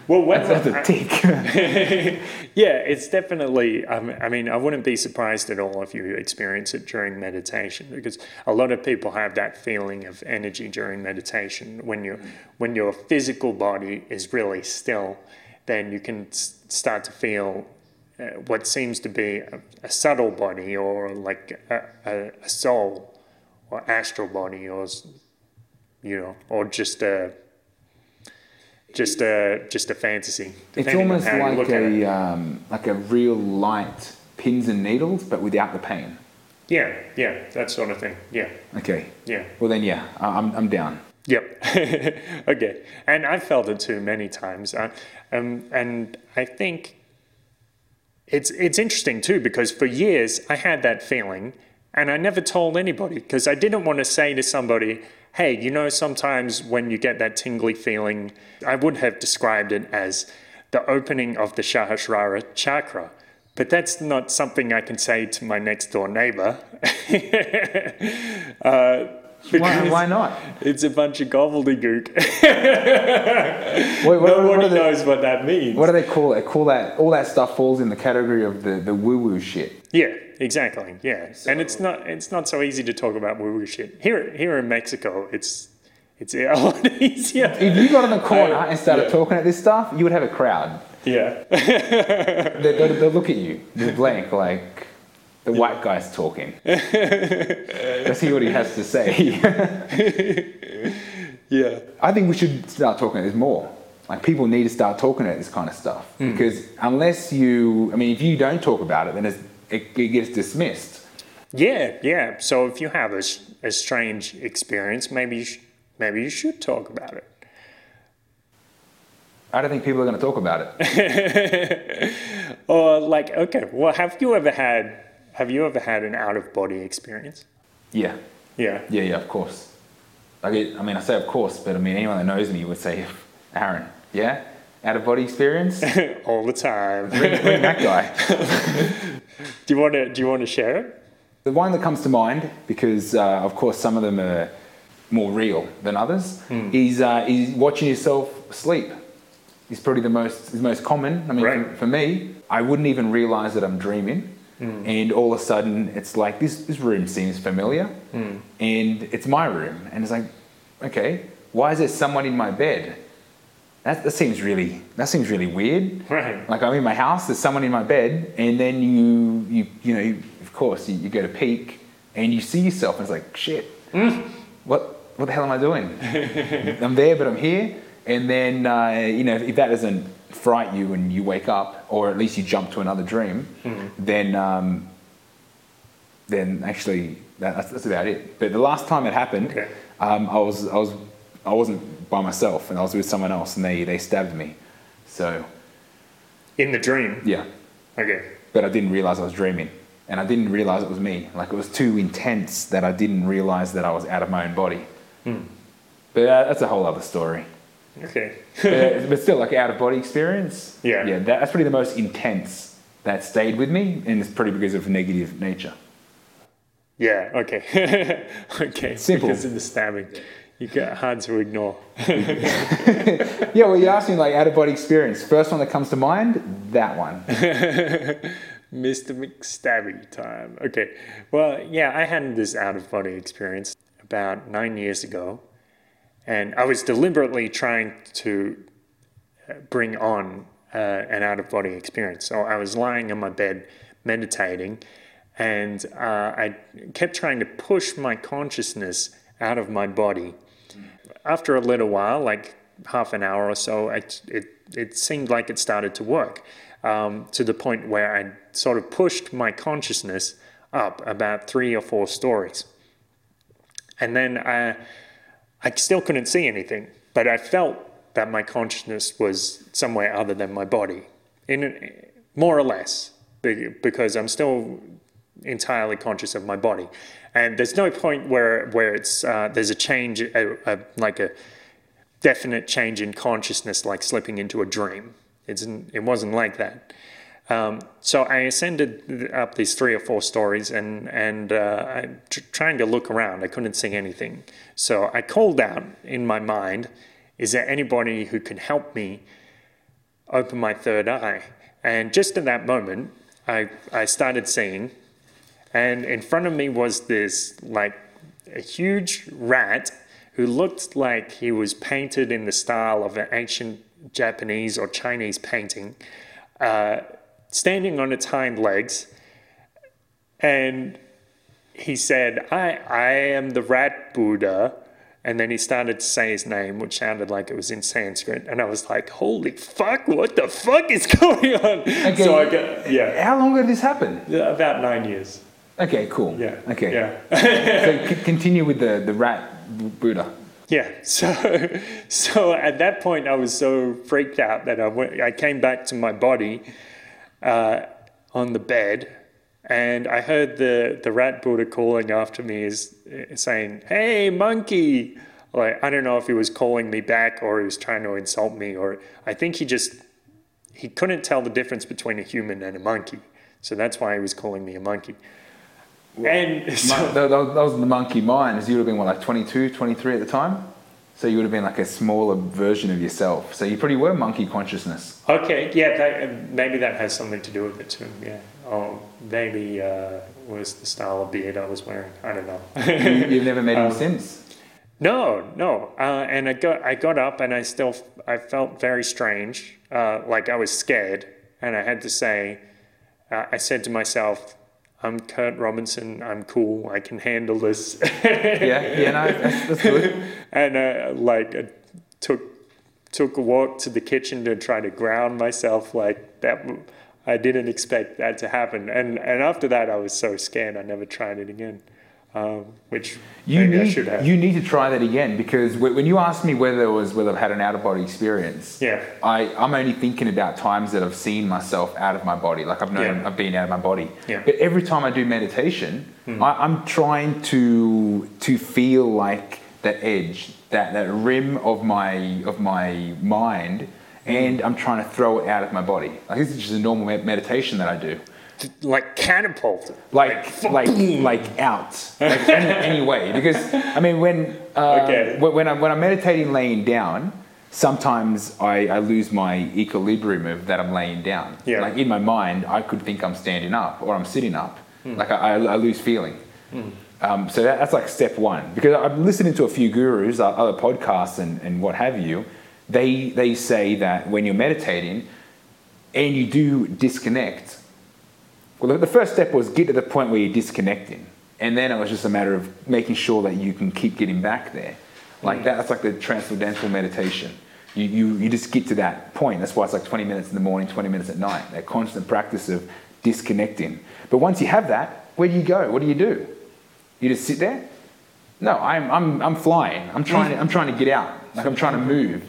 well, when, That's a tick. yeah, it's definitely. Um, I mean, I wouldn't be surprised at all if you experience it during meditation, because a lot of people have that feeling of energy during meditation. When you when your physical body is really still, then you can s- start to feel uh, what seems to be a, a subtle body, or like a, a, a soul, or astral body, or you know, or just a just a just a fantasy. it's almost like look at it. a um, like a real light pins and needles, but without the pain. Yeah, yeah, that sort of thing. Yeah, Okay. yeah. Well then, yeah, I'm I'm down. Yep. okay. And I've felt it too many times. Uh, um, and I think it's it's interesting too because for years I had that feeling and I never told anybody because I didn't want to say to somebody, hey, you know, sometimes when you get that tingly feeling, I would have described it as the opening of the Sahasrara chakra. But that's not something I can say to my next door neighbor. uh, Why, why not? It's a bunch of gobbledygook. What, what, Nobody do they, knows what that means. what do they call it? Call that all that stuff falls in the category of the, the woo woo shit. Yeah, exactly. Yeah, and it's not it's not so easy to talk about woo woo shit here. Here in Mexico, it's it's a lot easier. If you got in the corner I- and started yeah. talking at this stuff, you would have a crowd. Yeah, They, they, they'll look at you, they're blank, like the white guy's talking. Let's hear what he has to say. yeah, I think we should start talking about this more. Like people need to start talking about this kind of stuff hmm. because unless you, I mean, if you don't talk about it, then it's, it, it gets dismissed. yeah, yeah. So if you have a, a strange experience, maybe you sh- maybe you should talk about it. I don't think people are going to talk about it. Or like, okay, well, have you ever had have you ever had an out of body experience? Yeah, Yeah. yeah, yeah. Of course. I get, I mean, I say of course, but I mean, anyone that knows me would say, Aaron, yeah, out of body experience. All the time. Bring, bring that guy. do you want to do you want to share it? The one that comes to mind, because uh, of course some of them are more real than others, is, uh, is watching yourself sleep. Is probably the most is most common. I mean, Right. for, for me, I wouldn't even realize that I'm dreaming, Mm. and all of a sudden it's like this this room seems familiar, mm. and it's my room, and it's like, okay, why is there someone in my bed? That, that seems really that seems really weird. Right. Like I'm in my house, there's someone in my bed, and then you you you know you, of course you, you go to peek and you see yourself, and it's like shit. Mm. What what the hell am I doing? I'm there, but I'm here. And then uh, you know if, if that doesn't fright you and you wake up, or at least you jump to another dream, then um, then actually that, that's, that's about it. But the last time it happened, Okay. um, I was I was I wasn't by myself, and I was with someone else, and they they stabbed me. So In the dream. yeah, Okay. but I didn't realize I was dreaming, and I didn't realize it was me. Like it was too intense that I didn't realize that I was out of my own body. But uh, that's a whole other story. Okay. but, but still, like out of body experience. Yeah. yeah, that, that's probably the most intense that stayed with me, and it's probably because of negative nature. Yeah. Okay. okay. Simple. Because of the stabbing, you get hard to ignore. Yeah, well, you asked me like out of body experience. First one that comes to mind, that one. Mr. McStabby time. Okay. Well, yeah, I had this out of body experience about nine years ago, and I was deliberately trying to uh, bring on uh, an out of body experience. So I was lying on my bed meditating, and uh, I kept trying to push my consciousness out of my body. After a little while, like half an hour or so, it, it, it seemed like it started to work um, to the point where I sort of pushed my consciousness up about three or four stories. And then I, I still couldn't see anything, but I felt that my consciousness was somewhere other than my body, in more or less, because I'm still entirely conscious of my body. And there's no point where where it's uh, there's a change, a, a, like a definite change in consciousness, like slipping into a dream. It's, it wasn't like that. Um, so I ascended up these three or four stories and, and uh, tr- trying to look around. I couldn't see anything. So I called out in my mind, is there anybody who can help me open my third eye? And just at that moment, I, I started seeing, and in front of me was this like a huge rat who looked like he was painted in the style of an ancient Japanese or Chinese painting, uh, standing on its hind legs. And he said, I, I am the rat Buddha. And then he started to say his name, which sounded like it was in Sanskrit. And I was like, holy fuck, what the fuck is going on? Okay. So I got, yeah, How long ago did this happen? about nine years. Okay, cool. Yeah. Okay. Yeah. so c- continue with the, the rat Buddha. Yeah, so so at that point I was so freaked out that I went, I came back to my body uh, on the bed, and I heard the the rat Buddha calling after me, is saying, "Hey, monkey!" Like I don't know if he was calling me back or he was trying to insult me, or I think he just he couldn't tell the difference between a human and a monkey, so that's why he was calling me a monkey. And so, that, was the monkey mind. You would have been, what, like 22, 23 at the time? So you would have been like a smaller version of yourself. So you probably were monkey consciousness. Okay, yeah, that, maybe that has something to do with it too. Yeah. Oh, maybe uh, was the style of beard I was wearing. I don't know. You, you've never met him Um, since? no, no. Uh, and I got I got up and I still I felt very strange, uh, like I was scared, and I had to say, uh, I said to myself. I'm Kurt Robinson. I'm cool. I can handle this. Yeah, yeah, no, that's, that's good. and uh, like I took took a walk to the kitchen to try to ground myself like that I didn't expect that to happen and and after that I was so scared I never tried it again um, which You need, should have you need to try that again because when you asked me whether it was whether I've had an out of body experience, Yeah. I, I'm only thinking about times that I've seen myself out of my body, like I've known Yeah. I've been out of my body. Yeah. But every time I do meditation, I, I'm trying to to feel like that edge, that, that rim of my of my mind, Hmm. and I'm trying to throw it out of my body. Like this is just a normal meditation that I do like catapult like like like out. Like any, any way. Because I mean when uh, Okay. when, I'm when I'm meditating laying down sometimes I, I lose my equilibrium of that I'm laying down. Yeah. like in my mind I could think I'm standing up or I'm sitting up. Hmm. like I, I, lose feeling. Um, so that, that's like step one. Because I'm listening to a few gurus other podcasts and, and what have you. They they say that when you're meditating and you do disconnect well, the first step was get to the point where you're disconnecting, and then it was just a matter of making sure that you can keep getting back there. Like that, that's like the transcendental meditation. You, you, you just get to that point. That's why it's like 20 minutes in the morning, 20 minutes at night. That constant practice of disconnecting. But once you have that, where do you go? What do you do? You just sit there? No, I'm, I'm, I'm flying. I'm trying, to, I'm trying to get out. Like I'm trying to move.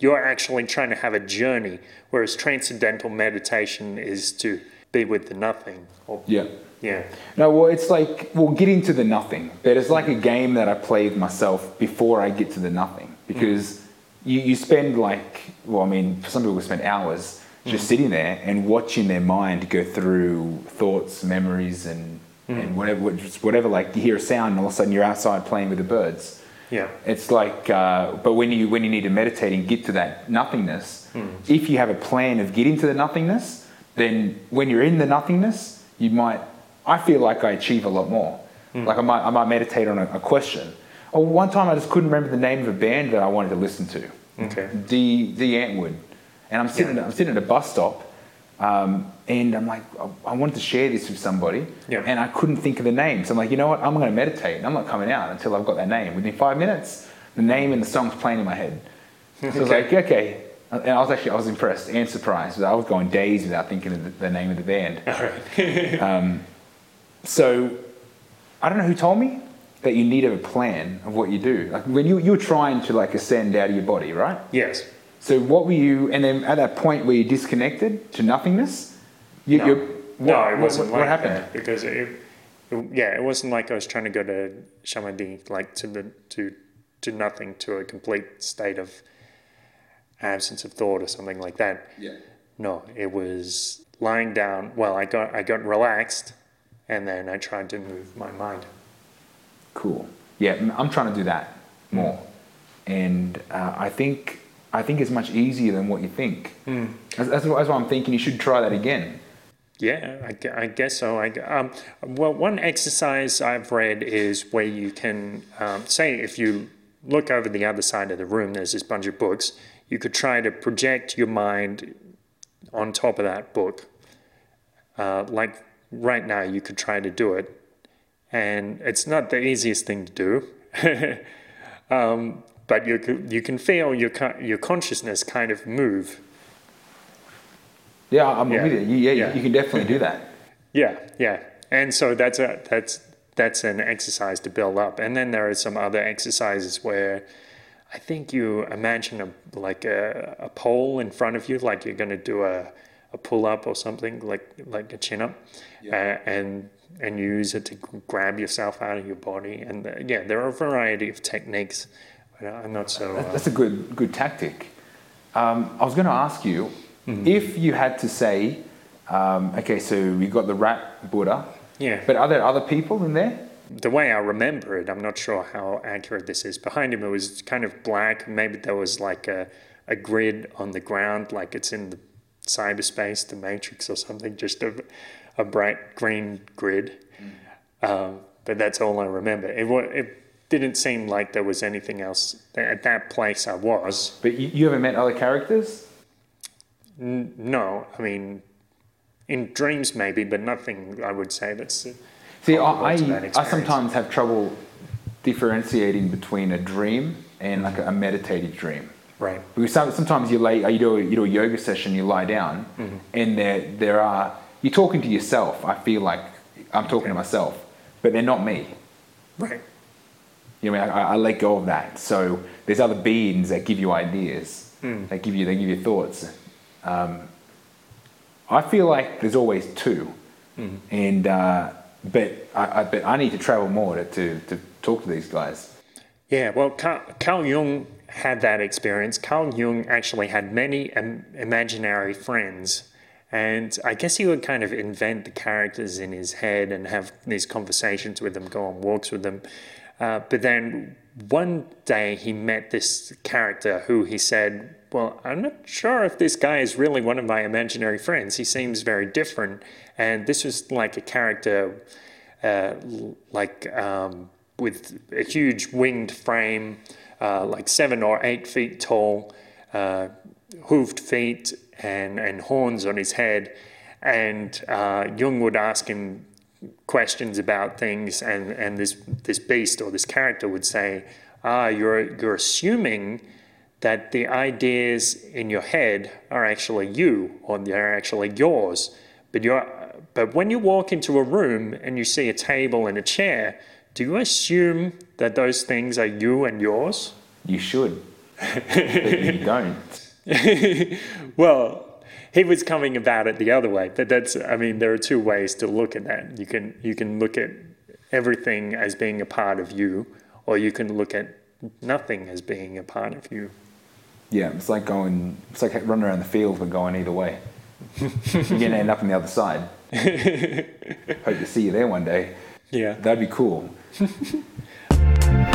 you're actually trying to have a journey whereas transcendental meditation is to be with the nothing or, Yeah. yeah No, well, it's like, we'll get into the nothing, but it's like a game that I play with myself before I get to the nothing because mm. you, you spend like, well, I mean, some people spend hours just mm. sitting there and watching their mind go through thoughts, memories, and, mm. and whatever, whatever. Like you hear a sound, and all of a sudden you're outside playing with the birds. Yeah. It's like, uh, but when you when you need to meditate and get to that nothingness, if you have a plan of getting to the nothingness, then when you're in the nothingness, you might. I feel like I achieve a lot more. Like I might I might meditate on a, a question. Or one time I just couldn't remember the name of a band that I wanted to listen to. Okay. The the Antwood, and I'm sitting I'm sitting at a bus stop, um, and I'm like I, I wanted to share this with somebody, Yeah. and I couldn't think of the name. So I'm like, you know what? I'm going to meditate. and I'm not coming out until I've got that name. Within five minutes, the name and the song's playing in my head. So I was like, okay. And I was actually I was impressed and surprised. I was going days without thinking of the, the name of the band. Right. Um, so I don't know who told me that you need a plan of what you do. Like when you you're trying to like ascend out of your body, right? yes. So what were you? And then at that point where you disconnected to nothingness, you, No. you're, no, it wasn't what, like what happened? because it, it- yeah, it wasn't like I was trying to go to Samadhi, like to the to to nothing, to a complete state of absence of thought or something like that. Yeah. No, it was lying down. Well, I got I got relaxed, and then I tried to move my mind. Cool. Yeah, I'm trying to do that more, and uh, I think I think it's much easier than what you think. That's, that's, that's why I'm thinking you should try that again. Yeah, I, I guess so. I, um, well, one exercise I've read is where you can um, say if you look over the other side of the room, there's this bunch of books. You could try to project your mind on top of that book. Uh, like right now, you could try to do it, and it's not the easiest thing to do. um, but you you can feel your your consciousness kind of move. Yeah, I'm Yeah. with you. you. Yeah, Yeah. you can definitely do that. Yeah, yeah, and so that's a that's that's an exercise to build up, and then there are some other exercises where I think you imagine a like a, a pole in front of you, like you're going to do a, a pull up or something, like like a chin up, uh, and and use it to grab yourself out of your body, and uh, yeah, there are a variety of techniques. But I'm not so. Uh, That's a good good tactic. Um, I was going to ask you Mm-hmm. if you had to say, um, okay, so we got the rat Buddha, yeah, but are there other people in there? The way I remember it, I'm not sure how accurate this is. Behind him, it was kind of black. Maybe there was like a, a grid on the ground, like it's in the cyberspace, the Matrix or something, just a, a bright green grid. Um, but that's all I remember. It, it didn't seem like there was anything else at that place I was. But you, you haven't met other characters? N- no, I mean, in dreams maybe, but nothing I would say that's. See, I, I, sometimes have trouble differentiating between a dream and like a meditative dream. Right. Because sometimes you lay, you do a, you do a yoga session, you lie down, and there there are you're talking to yourself. I feel like I'm talking to myself, but they're not me. Right. You know, I, mean? I, I let go of that. So there's other beings that give you ideas. They give you they give you thoughts. Um, I feel like there's always 2 and uh, but I, I but I need to travel more to, to, to talk to these guys. Yeah, well, Carl, Jung had that experience. Carl Jung actually had many imaginary friends. And I guess he would kind of invent the characters in his head and have these conversations with them, go on walks with them. Uh, but then one day he met this character who he said, Well, I'm not sure if this guy is really one of my imaginary friends. He seems very different. And this was like a character uh, like um, with a huge winged frame, uh, like seven or eight feet tall, uh, hooved feet, and, and horns on his head. And uh, Jung would ask him questions about things, and, and this, this beast or this character would say, Ah, you're, you're assuming that the ideas in your head are actually you or they're actually yours. But you're but when you walk into a room and you see a table and a chair, do you assume that those things are you and yours? You should, but you don't. well, he was coming about it the other way. But that's I mean, there are two ways to look at that. You can you can look at everything as being a part of you, or you can look at nothing as being a part of you. Yeah, it's like going. It's like running around the field but going either way. You're gonna end up on the other side. Hope to see you there one day. Yeah. That'd be cool.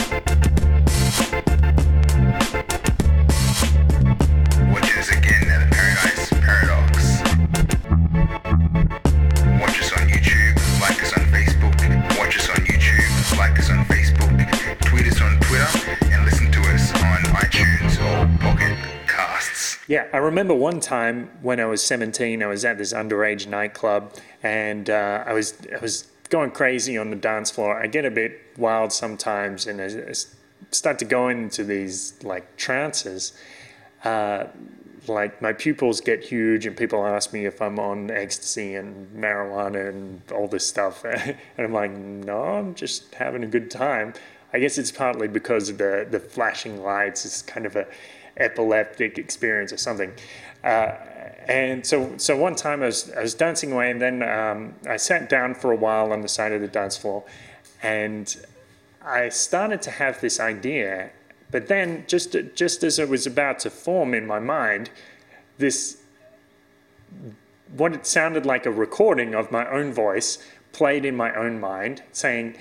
Yeah, I remember one time when I was 17, I was at this underage nightclub, and uh, I was I was going crazy on the dance floor. I get a bit wild sometimes, and I, start to go into these like trances. Uh, like my pupils get huge, and people ask me if I'm on ecstasy and marijuana and all this stuff, and I'm like, no, I'm just having a good time. I guess it's partly because of the the flashing lights. It's kind of a epileptic experience or something. Uh, and so, so one time I was, I was dancing away, and then um, I sat down for a while on the side of the dance floor, and I started to have this idea. But then, just just as it was about to form in my mind, this what it sounded like a recording of my own voice played in my own mind, saying,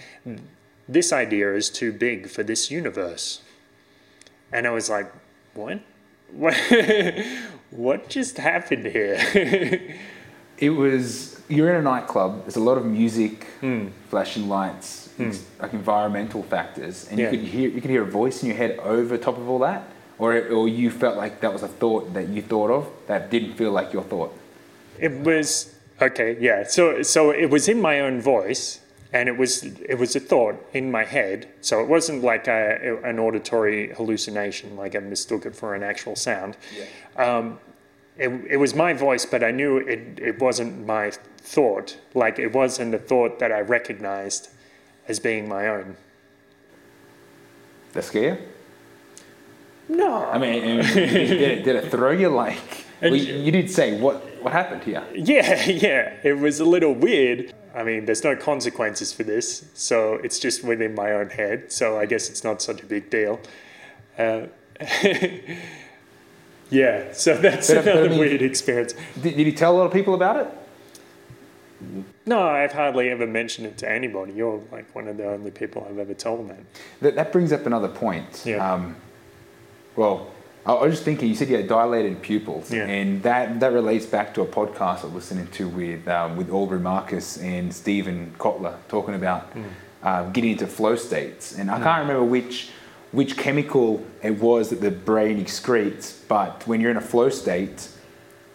"This idea is too big for this universe." And I was like, "What? What? what just happened here?" It was you're in a nightclub. There's a lot of music, hmm. flashing lights, hmm. it's like environmental factors, and Yeah. you could hear you could hear a voice in your head over top of all that, or or you felt like that was a thought that you thought of that didn't feel like your thought. It was okay, yeah. So so it was in my own voice, and it was it was a thought in my head. So it wasn't like a, an auditory hallucination, like I mistook it for an actual sound. Um, it, it was my voice, but I knew it, it wasn't my thought. Like it wasn't a thought that I recognized as being my own. That scare? No, I mean, and did, it, did it throw you like? Well, you, you did say what what happened here. Yeah, yeah, it was a little weird. I mean, there's no consequences for this, so it's just within my own head, so I guess it's not such a big deal. Uh, yeah, so that's But, another weird experience. Did, did you tell a lot of people about it? No, I've hardly ever mentioned it to anybody. You're like one of the only people I've ever told that. That, that brings up another point. Yeah. Um, well, I was just thinking. You said you had dilated pupils, Yeah. and that that relates back to a podcast I was listening to with um, with Aubrey Marcus and Steven Kotler talking about um, getting into flow states. And I can't remember which which chemical it was that the brain excretes, but when you're in a flow state,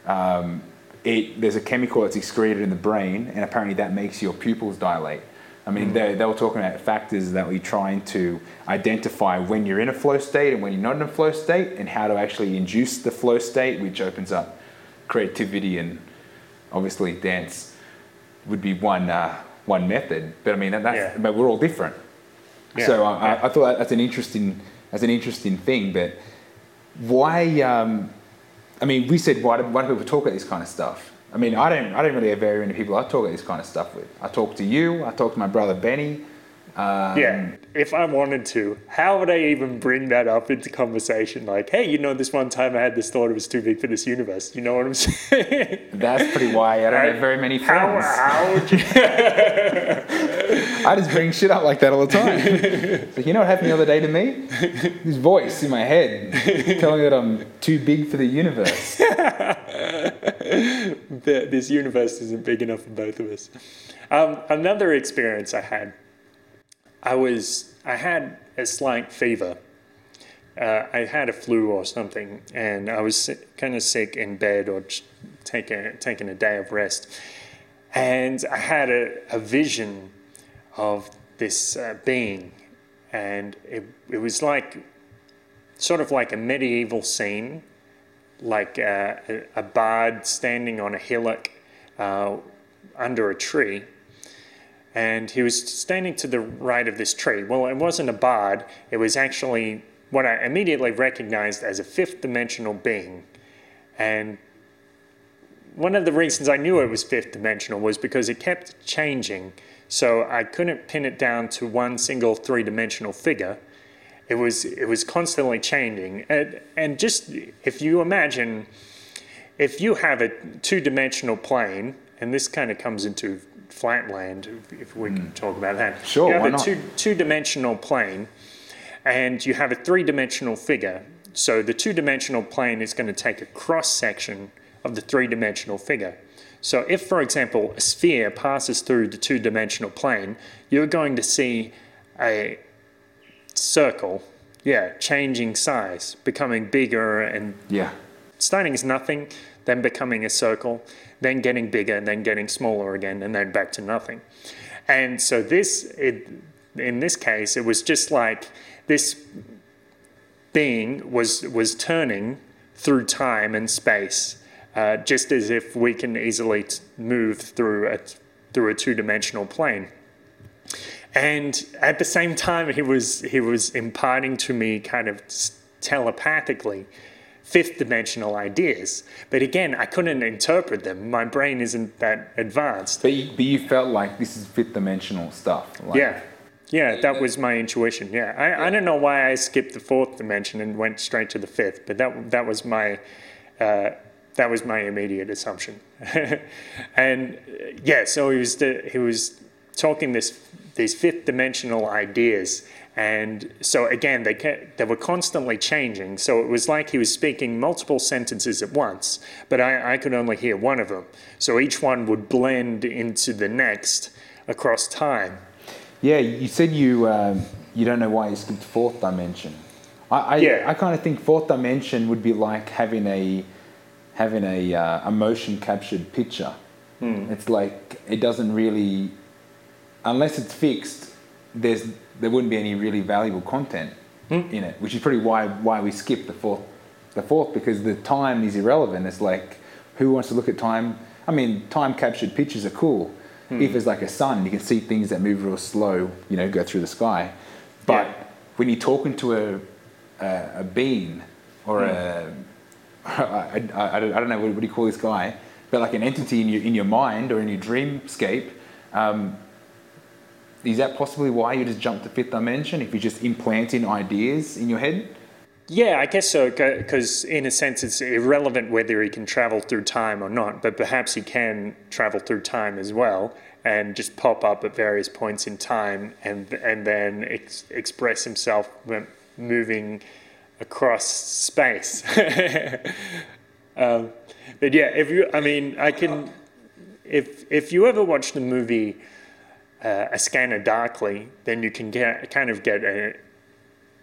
um, it, there's a chemical that's excreted in the brain, and apparently that makes your pupils dilate. I mean, they, they were talking about factors that we're trying to identify when you're in a flow state and when you're not in a flow state, and how to actually induce the flow state, which opens up creativity and obviously dance would be one uh, one method. But I mean, that, that's, Yeah. but we're all different. Yeah, So I, yeah. I, I thought that's an interesting that's an interesting thing. But why? Um, I mean, we said why do, why do people talk about this kind of stuff? I mean, I don't I don't really have very many people I talk about this kind of stuff with. I talk to you. I talk to my brother Benny. Um, yeah, if I wanted to, how would I even bring that up into conversation? Like, hey, you know, this one time I had this thought it was too big for this universe. You know what I'm saying? That's pretty why I don't have very many How, friends. how would you? I just bring shit up like that all the time. so you know what happened the other day to me? This voice in my head telling me that I'm too big for the universe. this universe isn't big enough for both of us. Um, another experience I had, I was I had a slight fever. Uh, I had a flu or something, and I was kind of sick in bed or taking taking a day of rest, and I had a, a vision of this uh, being, and it it was like sort of like a medieval scene like a, a bard standing on a hillock uh, under a tree. And he was standing to the right of this tree. Well, it wasn't a bard, it was actually what I immediately recognized as a fifth dimensional being. And one of the reasons I knew it was fifth dimensional was because it kept changing. So I couldn't pin it down to one single three dimensional figure it was it was constantly changing. And, and just if you imagine if you have a two-dimensional plane and this kind of comes into flatland if- if we can talk about that. Sure, you have why a not? two, two-dimensional plane and you have a three-dimensional figure. So the two-dimensional plane is going to take a cross section of the three-dimensional figure. So if for example a sphere passes through the two-dimensional plane you're going to see a circle, yeah, changing size, becoming bigger and Yeah. starting as nothing, then becoming a circle, then getting bigger, and then getting smaller again, and then back to nothing. And so this, it, in this case, it was just like this being was was turning through time and space, uh, just as if we can easily t- move through a through a two dimensional plane. And at the same time, he was he was imparting to me kind of telepathically fifth dimensional ideas. But again, I couldn't interpret them. My brain isn't that advanced. But you, but you felt like this is fifth dimensional stuff. Like, Yeah. Yeah, that was my intuition. Yeah, I, I don't know why I skipped the fourth dimension and went straight to the fifth, but that that was my uh, that was my immediate assumption. and uh, yeah, so he was the, he was talking this these fifth dimensional ideas, and so again they ca- they were constantly changing. So it was like he was speaking multiple sentences at once, but I, I could only hear one of them. So each one would blend into the next across time. Yeah, you said you um, you don't know why you skipped fourth dimension. I I, Yeah. I kind of think fourth dimension would be like having a having a uh, a motion captured picture. It's like it doesn't really, unless it's fixed, there's there wouldn't be any really valuable content hmm. in it, which is pretty why why we skip the fourth the fourth because the time is irrelevant. It's like who wants to look at time? I mean, time captured pictures are cool. Hmm. If it's like a sun, you can see things that move real slow, you know, go through the sky. But Yeah. when you're talking to a a, a being or a hmm. I, I, I, don't, I don't know what, what do you call this guy, but like an entity in your in your mind or in your dreamscape. Um, is that possibly why you just jump to fifth dimension if you're just implanting ideas in your head? Yeah, I guess so, because in a sense it's irrelevant whether he can travel through time or not, but perhaps he can travel through time as well and just pop up at various points in time and, and then ex- express himself moving across space. um, but yeah, if you, I mean, I can, if, if you ever watch the movie uh, A Scanner Darkly, then you can get, kind of get a,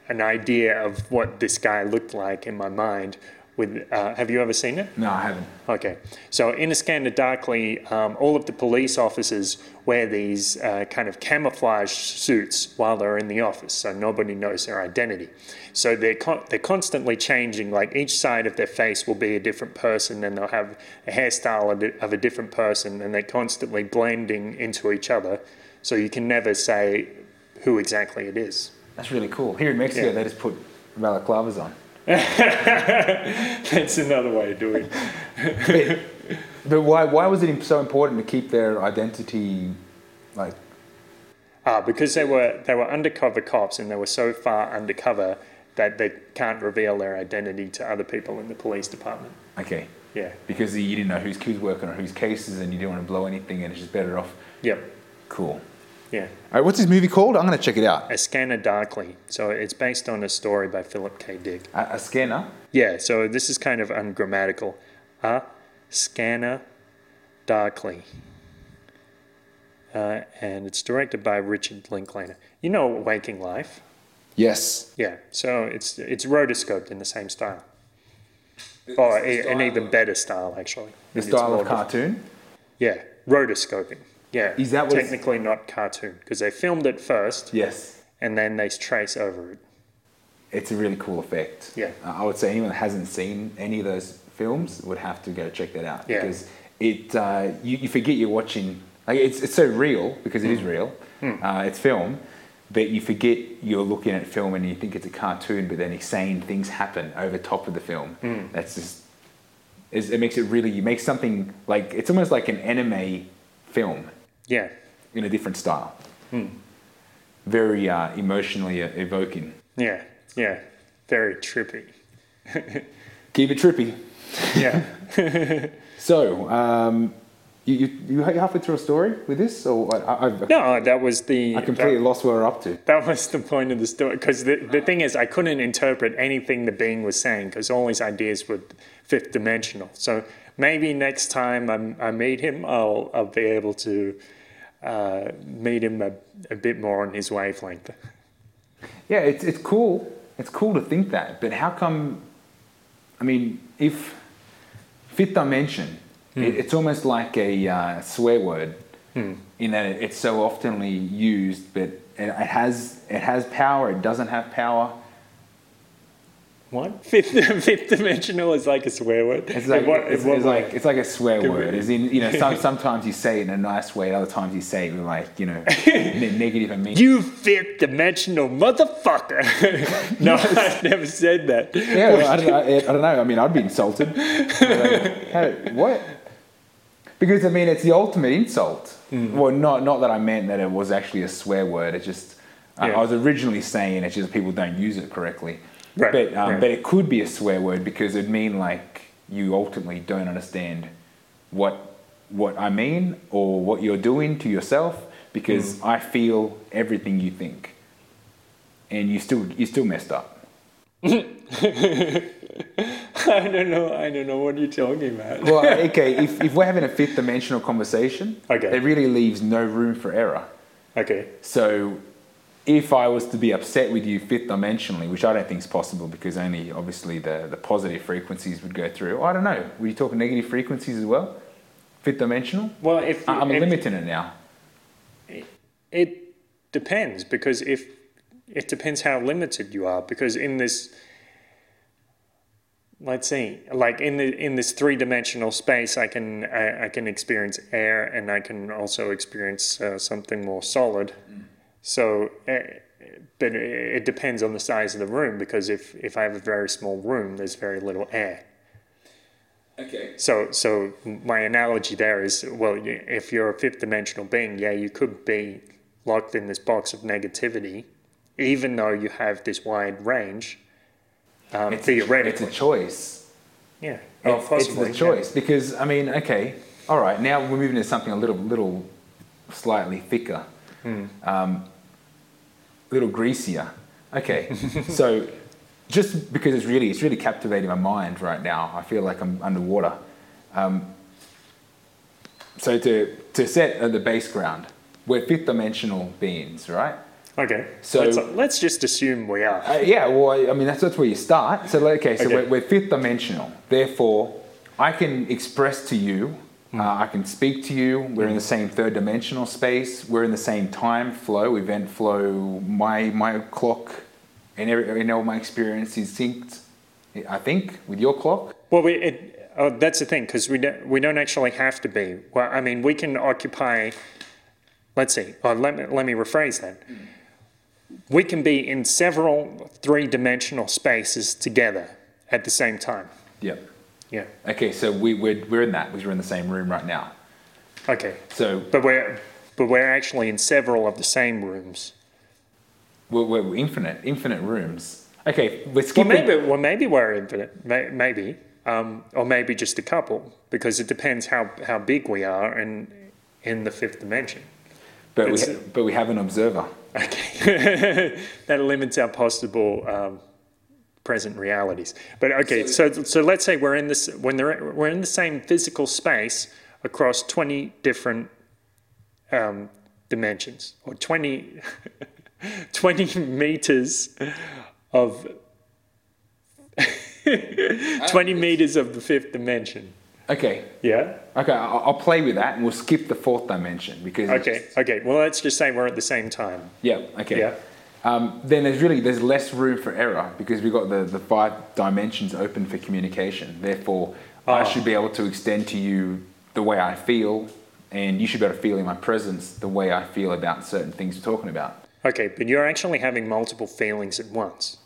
an idea of what this guy looked like in my mind. With, uh, have you ever seen it? No, I haven't. Okay, so in A Scanner Darkly, um, all of the police officers wear these uh, kind of camouflage suits while they're in the office, so nobody knows their identity. So they're con- they're constantly changing. Like each side of their face will be a different person, and they'll have a hairstyle of a- of a different person, and they're constantly blending into each other. So you can never say who exactly it is. That's really cool. Here in Mexico, Yeah. they just put balaclavas on. That's another way of doing it. But why, why was it so important to keep their identity like Ah, because they were they were undercover cops and they were so far undercover that they can't reveal their identity to other people in the police department. okay? Yeah. Because you didn't know who's who's working on whose cases, and you didn't want to blow anything, and it's just better off. Yep. Cool. Yeah. All right, what's this movie called? I'm going to check it out. A Scanner Darkly. So it's based on a story by Philip K. Dick. A, a scanner. Yeah, so this is kind of ungrammatical. A Scanner Darkly. Uh, and it's directed by Richard Linklater. You know Waking Life? Yes. Yeah, so it's it's rotoscoped in the same style. Or a, an even better style, actually. The style of cartoon. Yeah, rotoscoping. Yeah. Is that technically not cartoon because they filmed it first Yes. and then they trace over it. It's a really cool effect. Yeah. Uh, I would say anyone that hasn't seen any of those films would have to go check that out Yeah. because it uh, you, you forget you're watching. Like it's it's so real because it is Hmm. real. Uh, it's film, but you forget you're looking at film and you think it's a cartoon, but then insane things happen over top of the film. Hmm. That's just it makes it really you make something like it's almost like an anime film Yeah. in a different style. Hmm. Very uh, emotionally evoking. Yeah. Yeah. Very trippy. Keep it trippy. Yeah. So, um, you, you, you halfway through a story with this? Or I, no, that was the I completely that, lost where we're up to. that was the point of the story because the, the thing is I couldn't interpret anything the being was saying because all his ideas were fifth dimensional. So maybe next time I'm, I meet him, I'll I'll be able to uh, meet him a, a bit more on his wavelength. Yeah, it's, it's cool. It's cool to think that. But how come, I mean, if fifth dimension. It, it's almost like a uh, swear word in that it's so oftenly used, but it, it has it has power. It doesn't have power. What? Fifth, fifth dimensional is like a swear word. It's like, what- it's, it's like it's like a swear word. As in, you know, some, sometimes you say it in a nice way, other times you say it with like, you know, ne- negative and mean. You fifth dimensional motherfucker. no, I've never said that. Yeah, well, I, don't, I, I don't know. I mean, I'd be insulted. Like, what? Because I mean, it's the ultimate insult. Hmm. Well, not not that I meant that it was actually a swear word. It's just I- Yeah. I was originally saying it's just people don't use it correctly. Right, But um, right. but it could be a swear word because it'd mean like you ultimately don't understand what what I mean or what you're doing to yourself because Hmm. I feel everything you think, and you still you still messed up. I don't know. I don't know what you're talking about. Well, okay, if, if we're having a fifth dimensional conversation, Okay. it really leaves no room for error. Okay. So if I was to be upset with you fifth dimensionally, which I don't think is possible because only obviously the, the positive frequencies would go through, I don't know, were you talking negative frequencies as well? Fifth dimensional? Well, if I- I'm if- limiting it now. It depends because if it depends how limited you are because in this let's see like in the in this three-dimensional space I can I, I can experience air and I can also experience uh, something more solid so uh, but it it depends on the size of the room because if if I have a very small room there's very little air Okay. so, so my analogy there is, well, if you're a fifth dimensional being, yeah, you could be locked in this box of negativity, even though you have this wide range. Um, It's, it's theoretically, a choice. yeah, oh, It's, possibly, it's a choice because I mean, okay, all right. Now we're moving to something a little, little, slightly thicker, Hmm. um, little greasier. Okay, so just because it's really, it's really captivating my mind right now. I feel like I'm underwater. Um, so to to set at the base ground, we're fifth dimensional beings, right? Okay, So- let's, let's just assume we are. Uh, yeah, well, I- I mean, that's, that's where you start. So, okay, so Okay. We're, we're fifth dimensional. Therefore, I can express to you, Hmm. uh, I can speak to you. We're in the same third dimensional space. We're in the same time flow, event flow. My, my clock and every, you know, my experience is synced, I think, with your clock. Well, we, it, oh, that's the thing because we don't, we don't actually have to be. Well, I mean, we can occupy. Let's see. Oh, let me let me rephrase that. We can be in several three-dimensional spaces together at the same time. Yeah. Yeah. Okay, so we, we're, we're in that because we're in the same room right now. Okay. So But we're but we're actually in several of the same rooms. we're, we're infinite, infinite rooms. Okay, we're Well, skipping. maybe well maybe we're infinite. May, maybe. Um, or maybe just a couple, because it depends how, how big we are in in the fifth dimension. but, we, ha- but we have an observer. Okay, that limits our possible um, present realities. But okay, so, so let's say we're in this when they're we're in the same physical space across twenty different um, dimensions or 20, 20 meters of twenty meters of the fifth dimension. Okay, Yeah. Okay, I'll, I'll play with that, and we'll skip the fourth dimension because. Okay. Okay. Well, let's just say we're at the same time. Yeah. Okay. Yeah. Um, then there's really there's less room for error because we've got the, the five dimensions open for communication. Therefore, I Ah. should be able to extend to you the way I feel, and you should be able to feel in my presence the way I feel about certain things we're talking about. Okay, but you're actually having multiple feelings at once.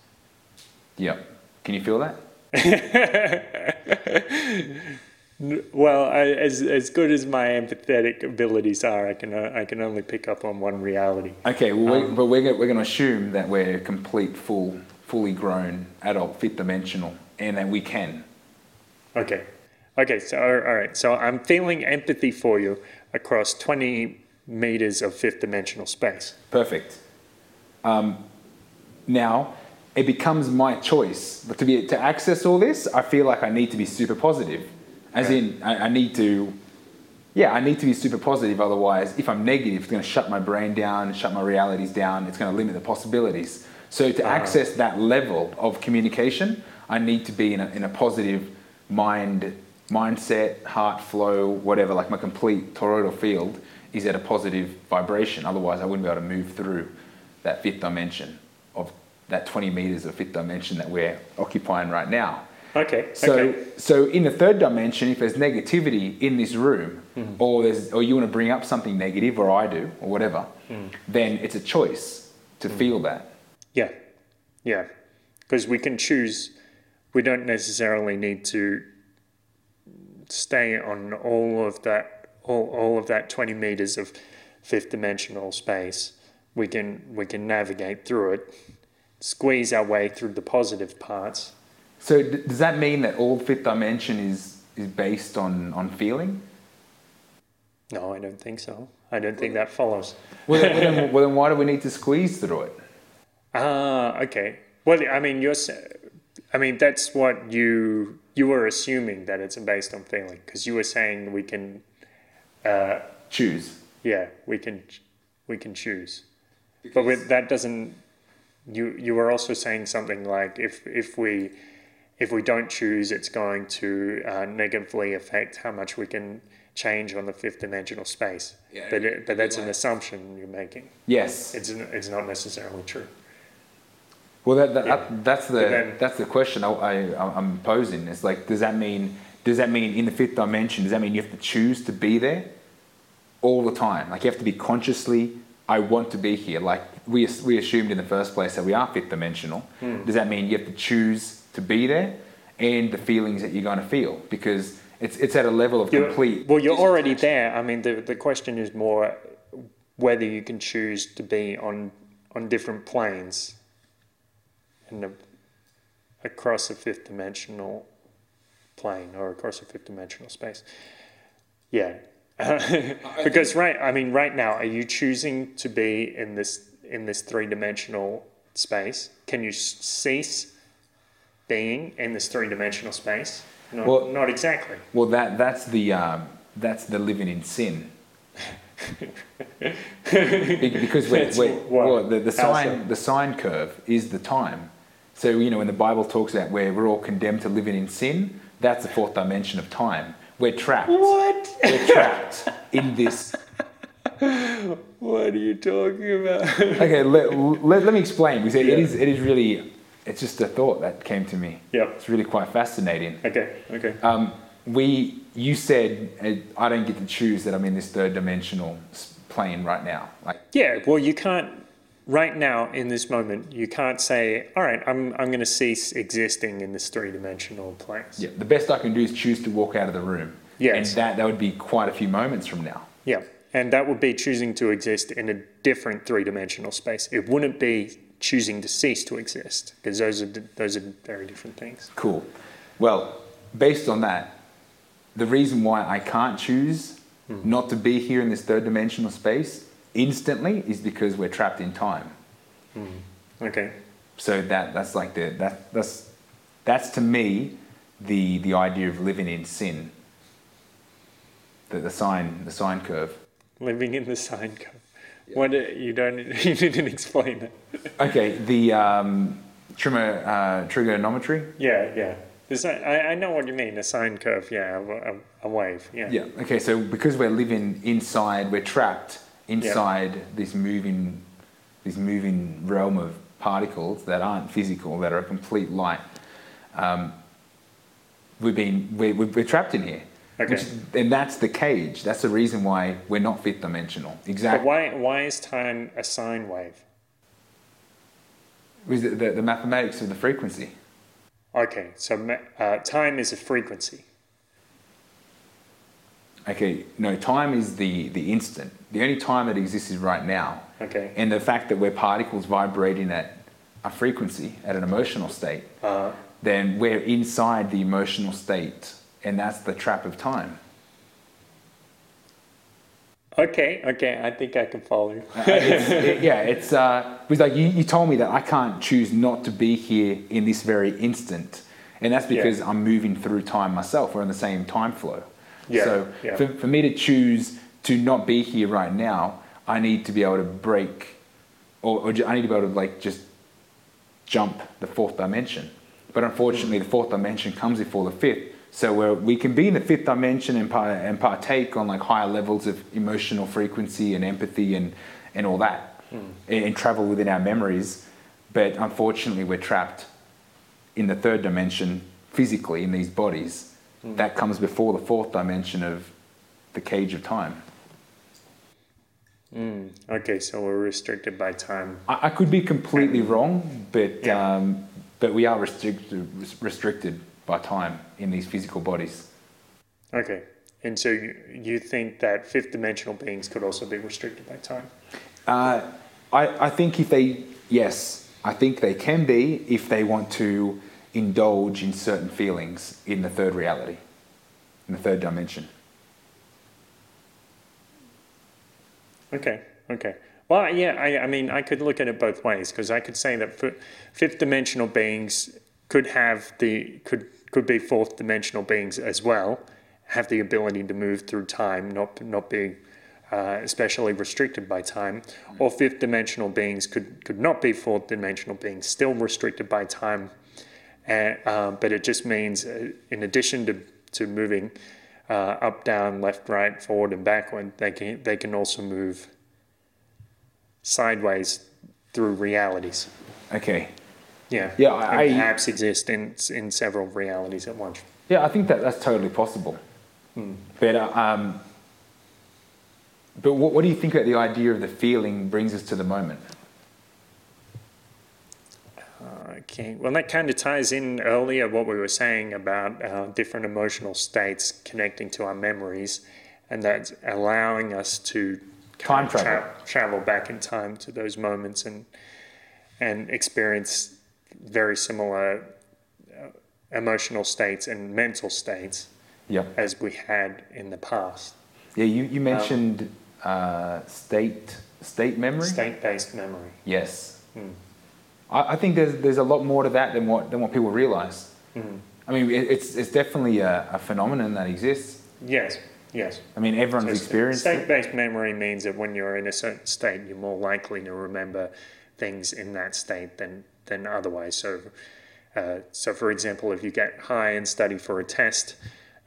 Yeah. Can you feel that? Well, I, as as good as my empathetic abilities are, I can uh, I can only pick up on one reality. Okay. Well, we, but we're we're going to assume that we're complete, full, fully grown, adult, fifth dimensional, and that we can. Okay, okay. So all right. So I'm feeling empathy for you across 20 meters of fifth dimensional space. Perfect. Um, now, it becomes my choice but to be to access all this. I feel like I need to be super positive, as in I, I need to. Yeah, I need to be super positive. Otherwise, if I'm negative, it's going to shut my brain down, shut my realities down. It's going to limit the possibilities. So to uh-huh. access that level of communication, I need to be in a, in a positive mind mindset, heart flow, whatever, like my complete toroidal field is at a positive vibration. Otherwise, I wouldn't be able to move through that fifth dimension of that 20 meters of fifth dimension that we're occupying right now. Okay. So, okay. so in the third dimension, if there's negativity in this room, mm-hmm. or there's, or you want to bring up something negative, or I do, or whatever, mm. then it's a choice to mm. feel that. Yeah, yeah, because we can choose. We don't necessarily need to stay on all of that, all, all of that twenty meters of fifth dimensional space. We can we can navigate through it, squeeze our way through the positive parts. So, d- does that mean that all fifth dimension is is based on on feeling? No, I don't think so. I don't think that follows. Well, then, well, then, why do we need to squeeze through it? Ah, okay. Well, I mean, you're. I mean, that's what you you were assuming that it's based on feeling because you were saying we can. Uh, Choose. yeah, we can we can choose, but with, that doesn't. You you were also saying something like if if we if we don't choose, it's going to uh, negatively affect how much we can change on the fifth dimensional space. Yeah, but it, but that's an assumption you're making. Yes. It's it's not necessarily true. Well, that, that, Yeah. that- that's the then- that's the question I, I, I'm posing. It's like, does that mean does that mean in the fifth dimension? Does that mean you have to choose to be there all the time? Like you have to be consciously. I want to be here. Like we we assumed in the first place that we are fifth dimensional. Hmm. Does that mean you have to choose to be there and the feelings that you're going to feel because it's it's at a level of You're- complete. Well, you're already there. I mean, the the question is more whether you can choose to be on on different planes and across a fifth dimensional plane or across a fifth dimensional space. Yeah. because right, I mean, right now, are you choosing to be in this in this three dimensional space? Can you cease being in this three dimensional space? Not, Well- not exactly. Well, that that's the um, that's the living in sin. Because we're, we're, what? well, the, the sign the sine curve is the time. So you know when the Bible talks about where we're all condemned to living in sin, that's the fourth dimension of time. We're trapped. What? We're trapped in this. What are you talking about? Okay, let, let, let me explain because it, it is it is really it's just a thought that came to me. Yeah. It's really quite fascinating. Okay. Okay. Um, we, you said uh, I don't get to choose that I'm in this third dimensional plane right now. Like, Yeah. Well, you can't. Right now, in this moment, you can't say, "All right, I'm I'm going to cease existing in this three-dimensional place." yeah, the best I can do is choose to walk out of the room. Yes. And that that would be quite a few moments from now. Yeah. And that would be choosing to exist in a different three-dimensional space. It wouldn't be choosing to cease to exist because those are those are very different things. Cool. Well, based on that, the reason why I can't choose hmm. not to be here in this third dimensional space instantly is because we're trapped in time. Hmm. Okay. So that that's like the that that's that's to me the the idea of living in sin. The the sign the sine curve. Living in the sine curve. What uh, you don't you didn't explain it. Okay, the um, trimmer uh, trigonometry. Yeah, yeah. I, I know what you mean. A sine curve. Yeah, a, a, wave. Yeah. Yeah. Okay, so because we're living inside, we're trapped inside this moving, this moving realm of particles that aren't physical, that are a complete light. Um, we've been we're we're trapped in here. Okay. Which, and that's the cage. That's the reason why we're not fifth dimensional. Exactly. But why why is time a sine wave? Is it the, the mathematics of the frequency. Okay, so uh, time is a frequency. Okay, no, time is the, the instant. The only time that exists is right now. Okay. And the fact that we're particles vibrating at a frequency, at an emotional state, Uh, then we're inside the emotional state, and that's the trap of time. okay, okay. I think I can follow you. Uh, it's, it- yeah, it's uh, it was like you, you told me that I can't choose not to be here in this very instant, and that's because I'm moving through time myself. We're in the same time flow. Yeah, So yeah. For, for me to choose to not be here right now, I need to be able to break, or, or I need to be able to like just jump the fourth dimension. But unfortunately, the fourth dimension comes before the fifth, So where we can be in the fifth dimension and, and partake on like higher levels of emotional frequency and empathy and, and all that, hmm. and, and travel within our memories. But unfortunately, we're trapped in the third dimension physically in these bodies. Hmm. That comes before the fourth dimension of the cage of time. Hmm. Okay, so we're restricted by time. I, I could be completely wrong, but Yeah. um, but we are restricted restricted by time in these physical bodies. Okay, and so you, you think that fifth dimensional beings could also be restricted by time? Uh, I, I think if they yes, I think they can be if they want to indulge in certain feelings in the third reality, in the third dimension. Okay, okay. Well, yeah, I, I mean, I could look at it both ways because I could say that fi- fifth dimensional beings could have the could could be fourth dimensional beings as well, have the ability to move through time, not not be uh, especially restricted by time, or fifth dimensional beings could could not be fourth dimensional beings, still restricted by time, and, uh, but it just means uh, in addition to to moving uh, up, down, left, right, forward, and backward, they can they can also move sideways through realities. Okay. Yeah. Yeah, And I- perhaps exist in in several realities at once. Yeah, I think that that's totally possible. But uh, um, but what, what do you think about the idea of the feeling brings us to the moment? Okay. Well, that kind of ties in earlier what we were saying about uh, different emotional states connecting to our memories, and that's allowing us to Time kind of travel. tra- travel back in time to those moments and and experience very similar uh, emotional states and mental states Yeah. as we had in the past. Yeah, you, you mentioned uh, state state memory. State-based memory. Yes. I, I think there's there's a lot more to that than what than what people realize. I mean, it, it's it's definitely a, a phenomenon that exists. Yes. Yes. I mean, everyone's So experienced. State-based memory means that when you're in a certain state, you're more likely to remember things in that state than than otherwise. So, uh, so for example, if you get high and study for a test,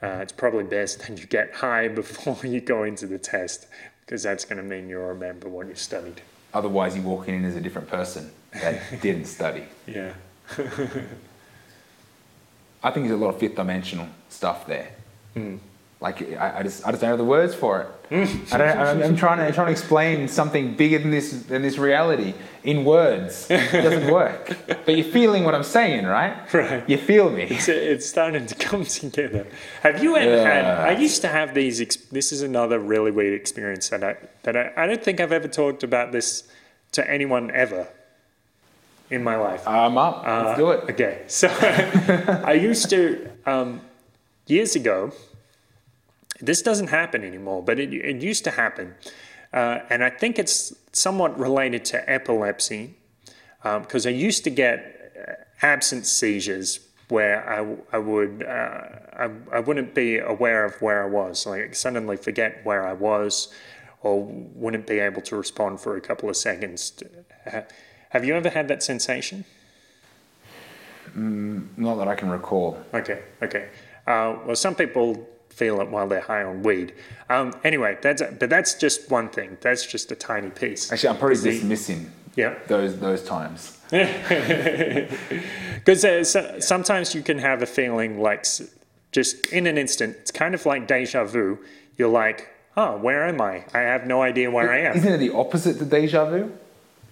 uh, it's probably best that you get high before you go into the test because that's going to mean you'll remember what you studied. Otherwise, you're walking in as a different person that didn't study. Yeah. I think there's a lot of fifth dimensional stuff there. Like I, I just I just don't have the words for it. I don't, I'm, I'm trying to I'm trying to explain something bigger than this than this reality in words. It doesn't work. But you're feeling what I'm saying, right? Right. You feel me. It's, it's starting to come together. Have you ever had? I used to have these. This is another really weird experience that I that I, I don't think I've ever talked about this to anyone ever in my life. I'm up. Let's do it. Okay, so I used to um, years ago. This doesn't happen anymore, but it, it used to happen, uh, and I think it's somewhat related to epilepsy because I used to get uh, absent seizures where I, I would uh, I, I wouldn't be aware of where I was, like suddenly forget where I was, or wouldn't be able to respond for a couple of seconds. Have you ever had that sensation? Not that I can recall. Okay, okay. Uh, well, some people feel it while they're high on weed. Um, anyway, that's but that's just one thing. That's just a tiny piece. Actually, I'm probably dismissing Yeah, those those times. because uh, so, sometimes you can have a feeling like just in an instant. It's kind of like deja vu. You're like, oh, where am I? I have no idea where I am. Isn't it the opposite to deja vu?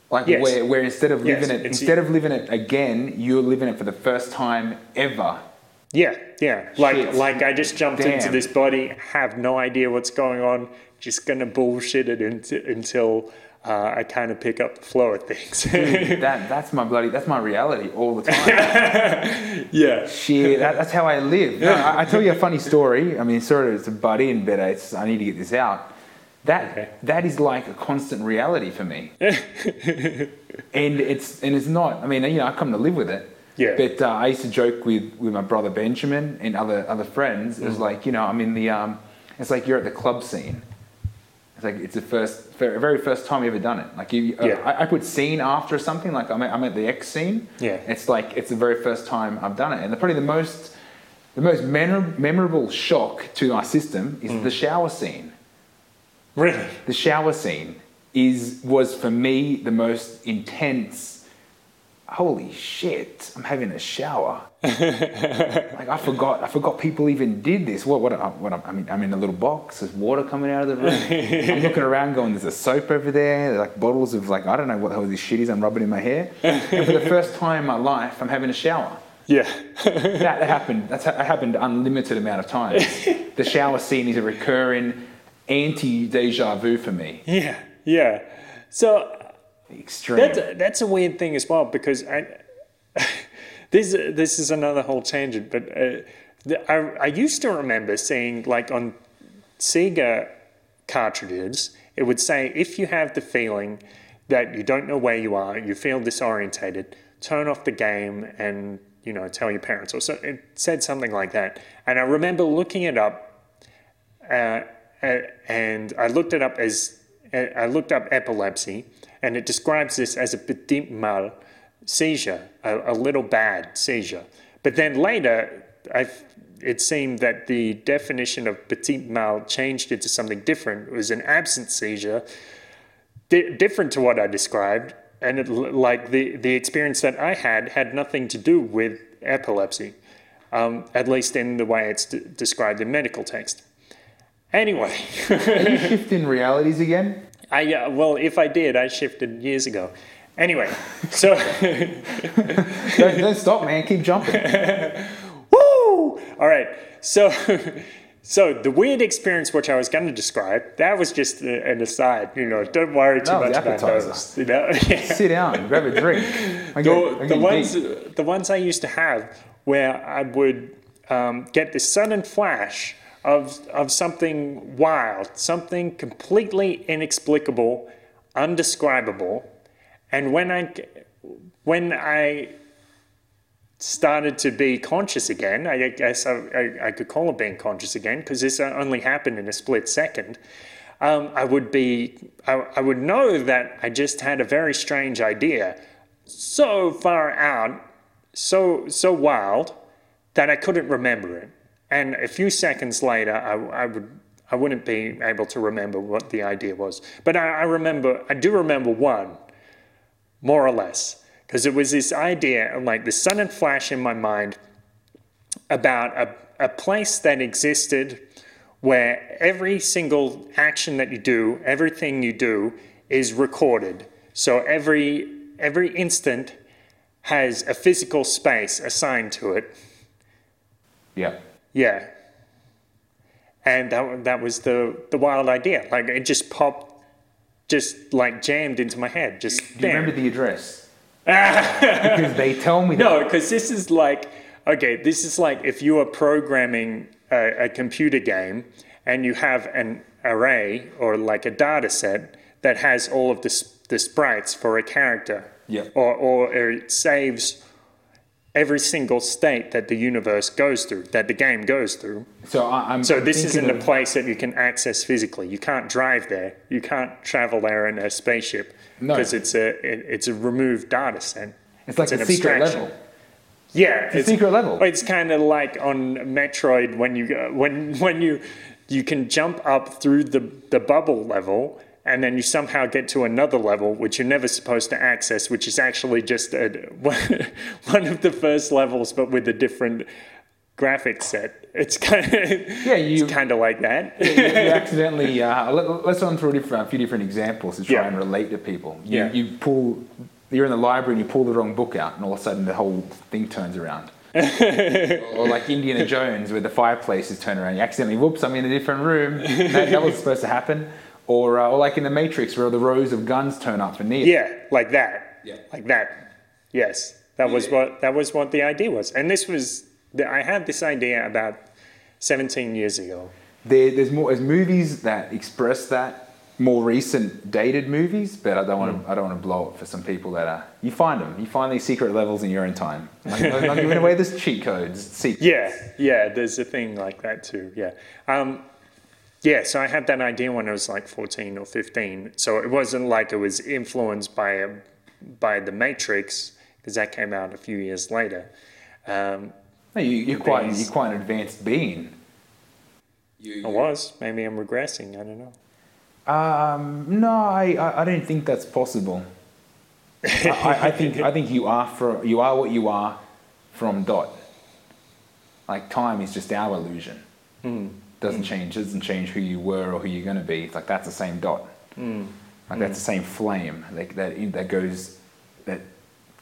Like Yes. where, where instead of Yes, living it it's- instead of living it again, you're living it for the first time ever. Yeah, yeah. Like Shit. like I just jumped into this body, have no idea what's going on, just gonna bullshit it until, until uh, I kind of pick up the flow of things. that that's my bloody that's my reality all the time. yeah. Shit, that, that's how I live. No, I, I tell you a funny story. I mean, sorry it's a butt in, but it's, I need to get this out. That Okay. that is like a constant reality for me, and it's and it's not. I mean, you know, I come to live with it. Yeah. But uh, I used to joke with, with my brother Benjamin and other other friends. It was like, you know, I'm in the um, it's like you're at the club scene. It's like it's the first, very first time you've ever done it. Like you, uh, Yeah. I, I put scene after something. Like I'm at, I'm at the X scene. Yeah. It's like it's the very first time I've done it, and the, probably the most The most memor- memorable shock to our system is the shower scene. Really? The shower scene is was for me the most intense. Holy shit! I'm having a shower. like I forgot. I forgot people even did this. What? What? What? I mean, I'm in a little box. There's water coming out of the room. I'm looking around, going, "There's a soap over there. There's like bottles of like I don't know what the hell this shit is. I'm rubbing in my hair." and for the first time in my life, I'm having a shower. Yeah. That happened. That's that happened unlimited amount of times. the shower scene is a recurring anti deja vu for me. yeah. Yeah. So Extreme. That's a, that's a weird thing as well because I this this is another whole tangent, but uh, I I used to remember seeing like on Sega cartridges, it would say if you have the feeling that you don't know where you are, you feel disorientated, turn off the game and you know tell your parents or so. It said something like that, and I remember looking it up, uh, uh, and I looked it up as uh, I looked up epilepsy, and it describes this as a petit mal seizure, a, a little bad seizure. But then later, I it seemed that the definition of petit mal changed into something different. It was an absent seizure, di- different to what I described, and it, like the the experience that I had had nothing to do with epilepsy, um, at least in the way it's d- described in medical text. Anyway, shifting realities again? I uh, well, if I did, I shifted years ago. Anyway, so Don't, don't stop, man. Keep jumping. woo! All right, so so the weird experience which I was going to describe that was just an aside. You know, don't worry too was much about those. You know, Yeah. Sit down, grab a drink. I get, the, I the ones deep. the ones I used to have where I would um, get this sudden flash of of something wild, something completely inexplicable, undescribable, and when I when I started to be conscious again, I guess I, I, I could call it being conscious again because this only happened in a split second. Um, I would be, I, I would know that I just had a very strange idea, so far out, so so wild that I couldn't remember it. And a few seconds later, I, I would. I wouldn't be able to remember what the idea was, but I, I remember. I do remember one, more or less, because it was this idea, like the sudden flash in my mind about a, a place that existed where every single action that you do, everything you do, is recorded. So every every instant has a physical space assigned to it. Yeah. Yeah. And that, that was the, the wild idea. Like it just popped, just like jammed into my head. Just Do you remember the address? because they tell me that. No, because this is like, okay, this is like if you are programming a, a computer game and you have an array or like a data set that has all of the, the sprites for a character. Yeah. Or, or it saves every single state that the universe goes through, that the game goes through. So I'm. So this isn't a place that you can access physically. You can't drive there. You can't travel there in a spaceship No. because it's a it, it's a removed data set. It's like an a secret abstraction. level. Yeah, it's a secret level. It's kind of like on Metroid when you when when you you can jump up through the the bubble level. And then you somehow get to another level, which you're never supposed to access, which is actually just a, one of the first levels, but with a different graphic set. It's kind of Yeah, you- kind of like that. you accidentally uh, let, let's run through a, different, a few different examples to try Yeah. and relate to people. You, Yeah. you pull, you're in the library and you pull the wrong book out, and all of a sudden the whole thing turns around. or like Indiana Jones, where the fireplaces turn around. You accidentally, whoops, I'm in a different room. That, that was supposed to happen. Or, uh, or like in the Matrix, where the rows of guns turn up and Neo. Yeah, like that. Yeah. Like that. Yes, that was what that was what the idea was, and this was the, I had this idea about 17 years ago. There, there's more there's movies that express that. More recent dated movies, but I don't want to. I don't want to blow it for some people that are. You find them. You find these secret levels in your own time. Like, I'm not giving away this cheat codes. Secret. Yeah, yeah. There's a thing like that too. Yeah. Um, yeah, so I had that idea when I was like 14 or 15. So it wasn't like it was influenced by a, by The Matrix, because that came out a few years later. Um, No, you, you're quite Beings. you're quite an advanced being. I was. Maybe I'm regressing. I don't know. Um, no, I, I, I don't think that's possible. I, I, I think I think you are for you are what you are from dot. Like time is just our illusion. Doesn't mm. change. Doesn't change who you were or who you're going to be. It's like that's the same dot. Mm. Like that's the mm. same flame that that that goes that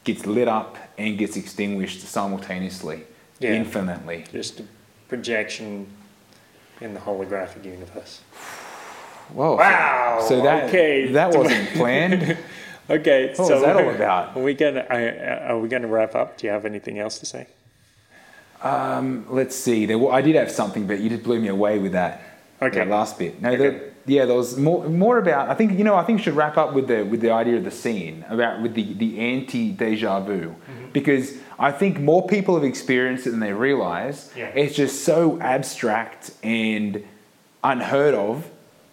gets lit up and gets extinguished simultaneously, Yeah. infinitely. Just a projection in the holographic universe. Whoa! Wow, So that okay. that wasn't planned. Okay, What so was that all about? Are we gonna are, are we gonna wrap up? Do you have anything else to say? Um, let's see. There, I did have something, but you just blew me away with that. Okay. That last bit. No, Okay. there, yeah, there was more, more about. I think you know. I think should wrap up with the with the idea of the scene about with the the anti deja vu, Mm-hmm. because I think more people have experienced it than they realize. Yeah. It's just so abstract and unheard of,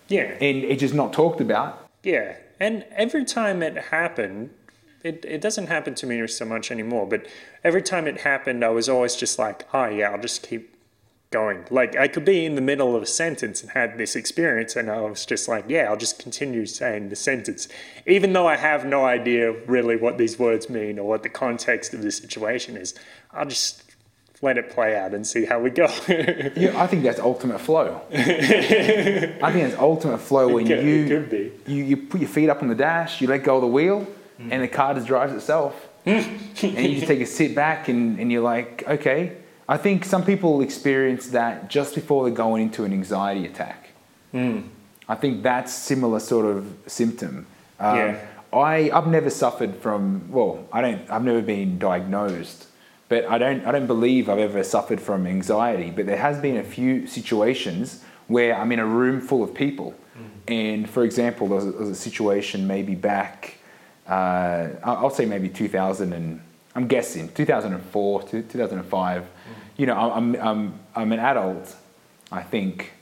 Yeah, and it's just not talked about. yeah. And every time it happened, it, it doesn't happen to me so much anymore. But every time it happened, I was always just like, oh yeah, I'll just keep going. Like I could be in the middle of a sentence and had this experience, and I was just like, yeah, I'll just continue saying the sentence, even though I have no idea really what these words mean or what the context of the situation is. I'll just let it play out and see how we go. Yeah, I think that's ultimate flow. I think that's ultimate flow when could- you it could be. you you put your feet up on the dash, you let go of the wheel, Mm. and the car just drives itself. and you just take a sit back and, and you're like, okay. I think some people experience that just before they're going into an anxiety attack. Mm. I think that's similar sort of symptom. Um, Yeah. I I've never suffered from well, I don't I've never been diagnosed, but I don't I don't believe I've ever suffered from anxiety. But there has been a few situations where I'm in a room full of people, and for example, there was a, there was a situation maybe back, uh, I'll say maybe 2000 and I'm guessing 2004 to 2005. You know, I'm I'm I'm an adult, I think.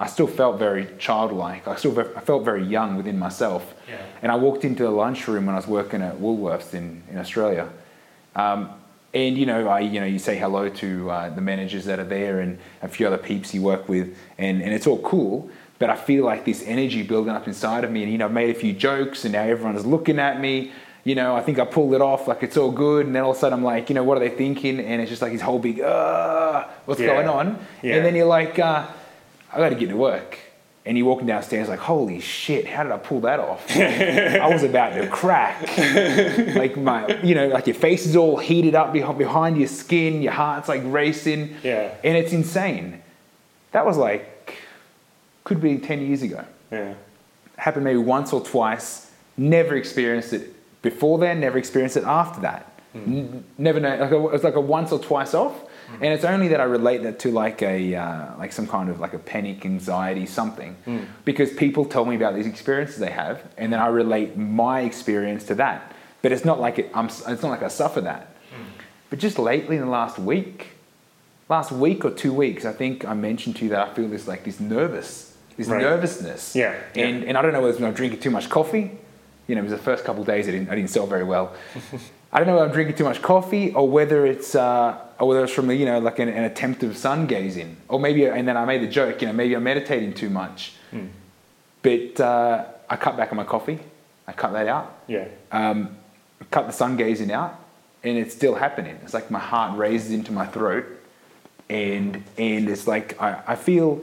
I still felt very childlike. I still ve- I felt very young within myself. Yeah. And I walked into the lunchroom when I was working at Woolworths in, in Australia. Um, and you know, I you know, you say hello to uh, the managers that are there and a few other peeps you work with, and, and it's all cool. But I feel like this energy building up inside of me, and you know, I've made a few jokes, and now everyone's looking at me. You know, I think I pulled it off, like it's all good, and then all of a sudden I'm like, you know, what are they thinking? And it's just like this whole big, uh, what's Yeah. going on? Yeah. And then you're like, uh, I got to get to work. And you're walking downstairs like, holy shit, how did I pull that off? I was about to crack. like my, you know, like your face is all heated up behind your skin, your heart's like racing. Yeah. And it's insane. That was like, could be 10 years ago. yeah. Happened maybe once or twice. Never experienced it before then, never experienced it after that. Hmm. N- never know. Like a, it's like a once or twice off. Hmm. And it's only that I relate that to like a uh, like some kind of like a panic, anxiety, something, hmm. because people tell me about these experiences they have, and then I relate my experience to that. But it's not like it, I'm. It's not like I suffer that. But just lately, in the last week, last week or two weeks, I think I mentioned to you that I feel this like this nervous, this Right. nervousness. Yeah, yeah. And and I don't know whether I'm drinking too much coffee. You know, it was the first couple of days I didn't I didn't sell very well. I don't know whether I'm drinking too much coffee or whether it's uh, or whether it's from you know like an, an attempt of sun gazing or maybe and then I made the joke you know maybe I'm meditating too much. Hmm. But uh, I cut back on my coffee. I cut that out Yeah. um, cut the sun gazing out, and it's still happening. It's like my heart raises into my throat, and and it's like I, I feel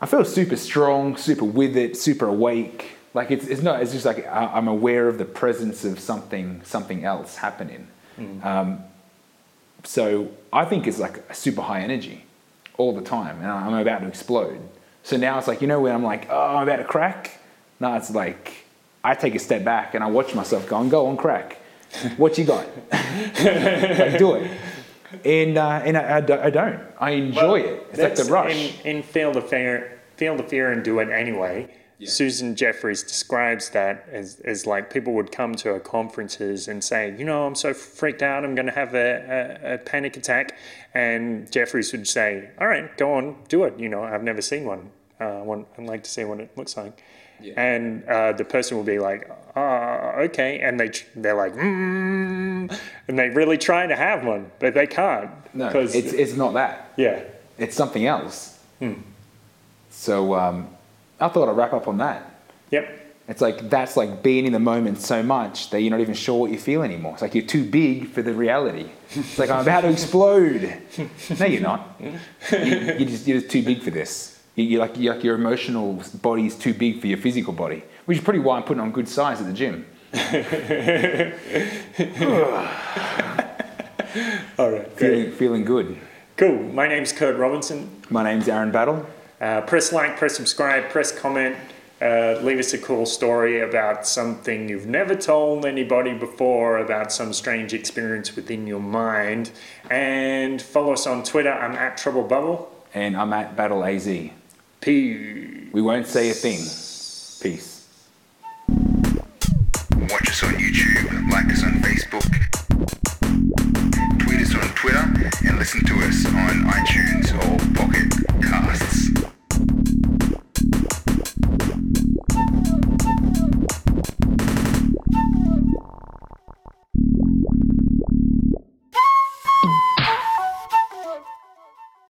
I feel super strong, super with it, super awake. Like it's, it's not. It's just like I, I'm aware of the presence of something something else happening. Um, so I think it's like a super high energy all the time, and I'm about to explode. So now it's like you know when I'm like, oh, I'm about to crack. No, it's like I take a step back and I watch myself go and go on crack. What you got? like do it. And uh, and I, I, do- I don't. I enjoy it. It's like the rush. In, in Feel the Fear, Feel the Fear and Do It Anyway, Susan Jeffers describes that as, as like people would come to her conferences and say, you know, I'm so freaked out, I'm going to have a, a, a panic attack. And Jeffers would say, all right, go on, do it. You know, I've never seen one. Uh, I want, I'd like to see what it looks like. Yeah. and uh, the person will be like, "Ah, okay," and they, they're like, mm, and they're really trying to have one, but they can't. No, 'cause- it's, it's not that. yeah, It's something else. So um, I thought I'd wrap up on that. yep, It's like that's like being in the moment so much that you're not even sure what you feel anymore. It's like you're too big for the reality. It's like I'm about to explode. No, you're not. You, you're, just, you're just too big for this. You- You're like, you're like your emotional body is too big for your physical body, which is pretty why I'm putting on good size at the gym. all right, Feeling, feeling good. cool. My name's Kurt Robinson. My name's Aaron Battle. Uh, press like, press subscribe, press comment. Uh, leave us a cool story about something you've never told anybody before, about some strange experience within your mind. And follow us on Twitter. I'm at Trouble Bubble. And I'm at Battle AZ. Peace. We won't say a thing. Peace. Watch us on YouTube, like us on Facebook, tweet us on Twitter, and listen to us on iTunes or Pocket Casts.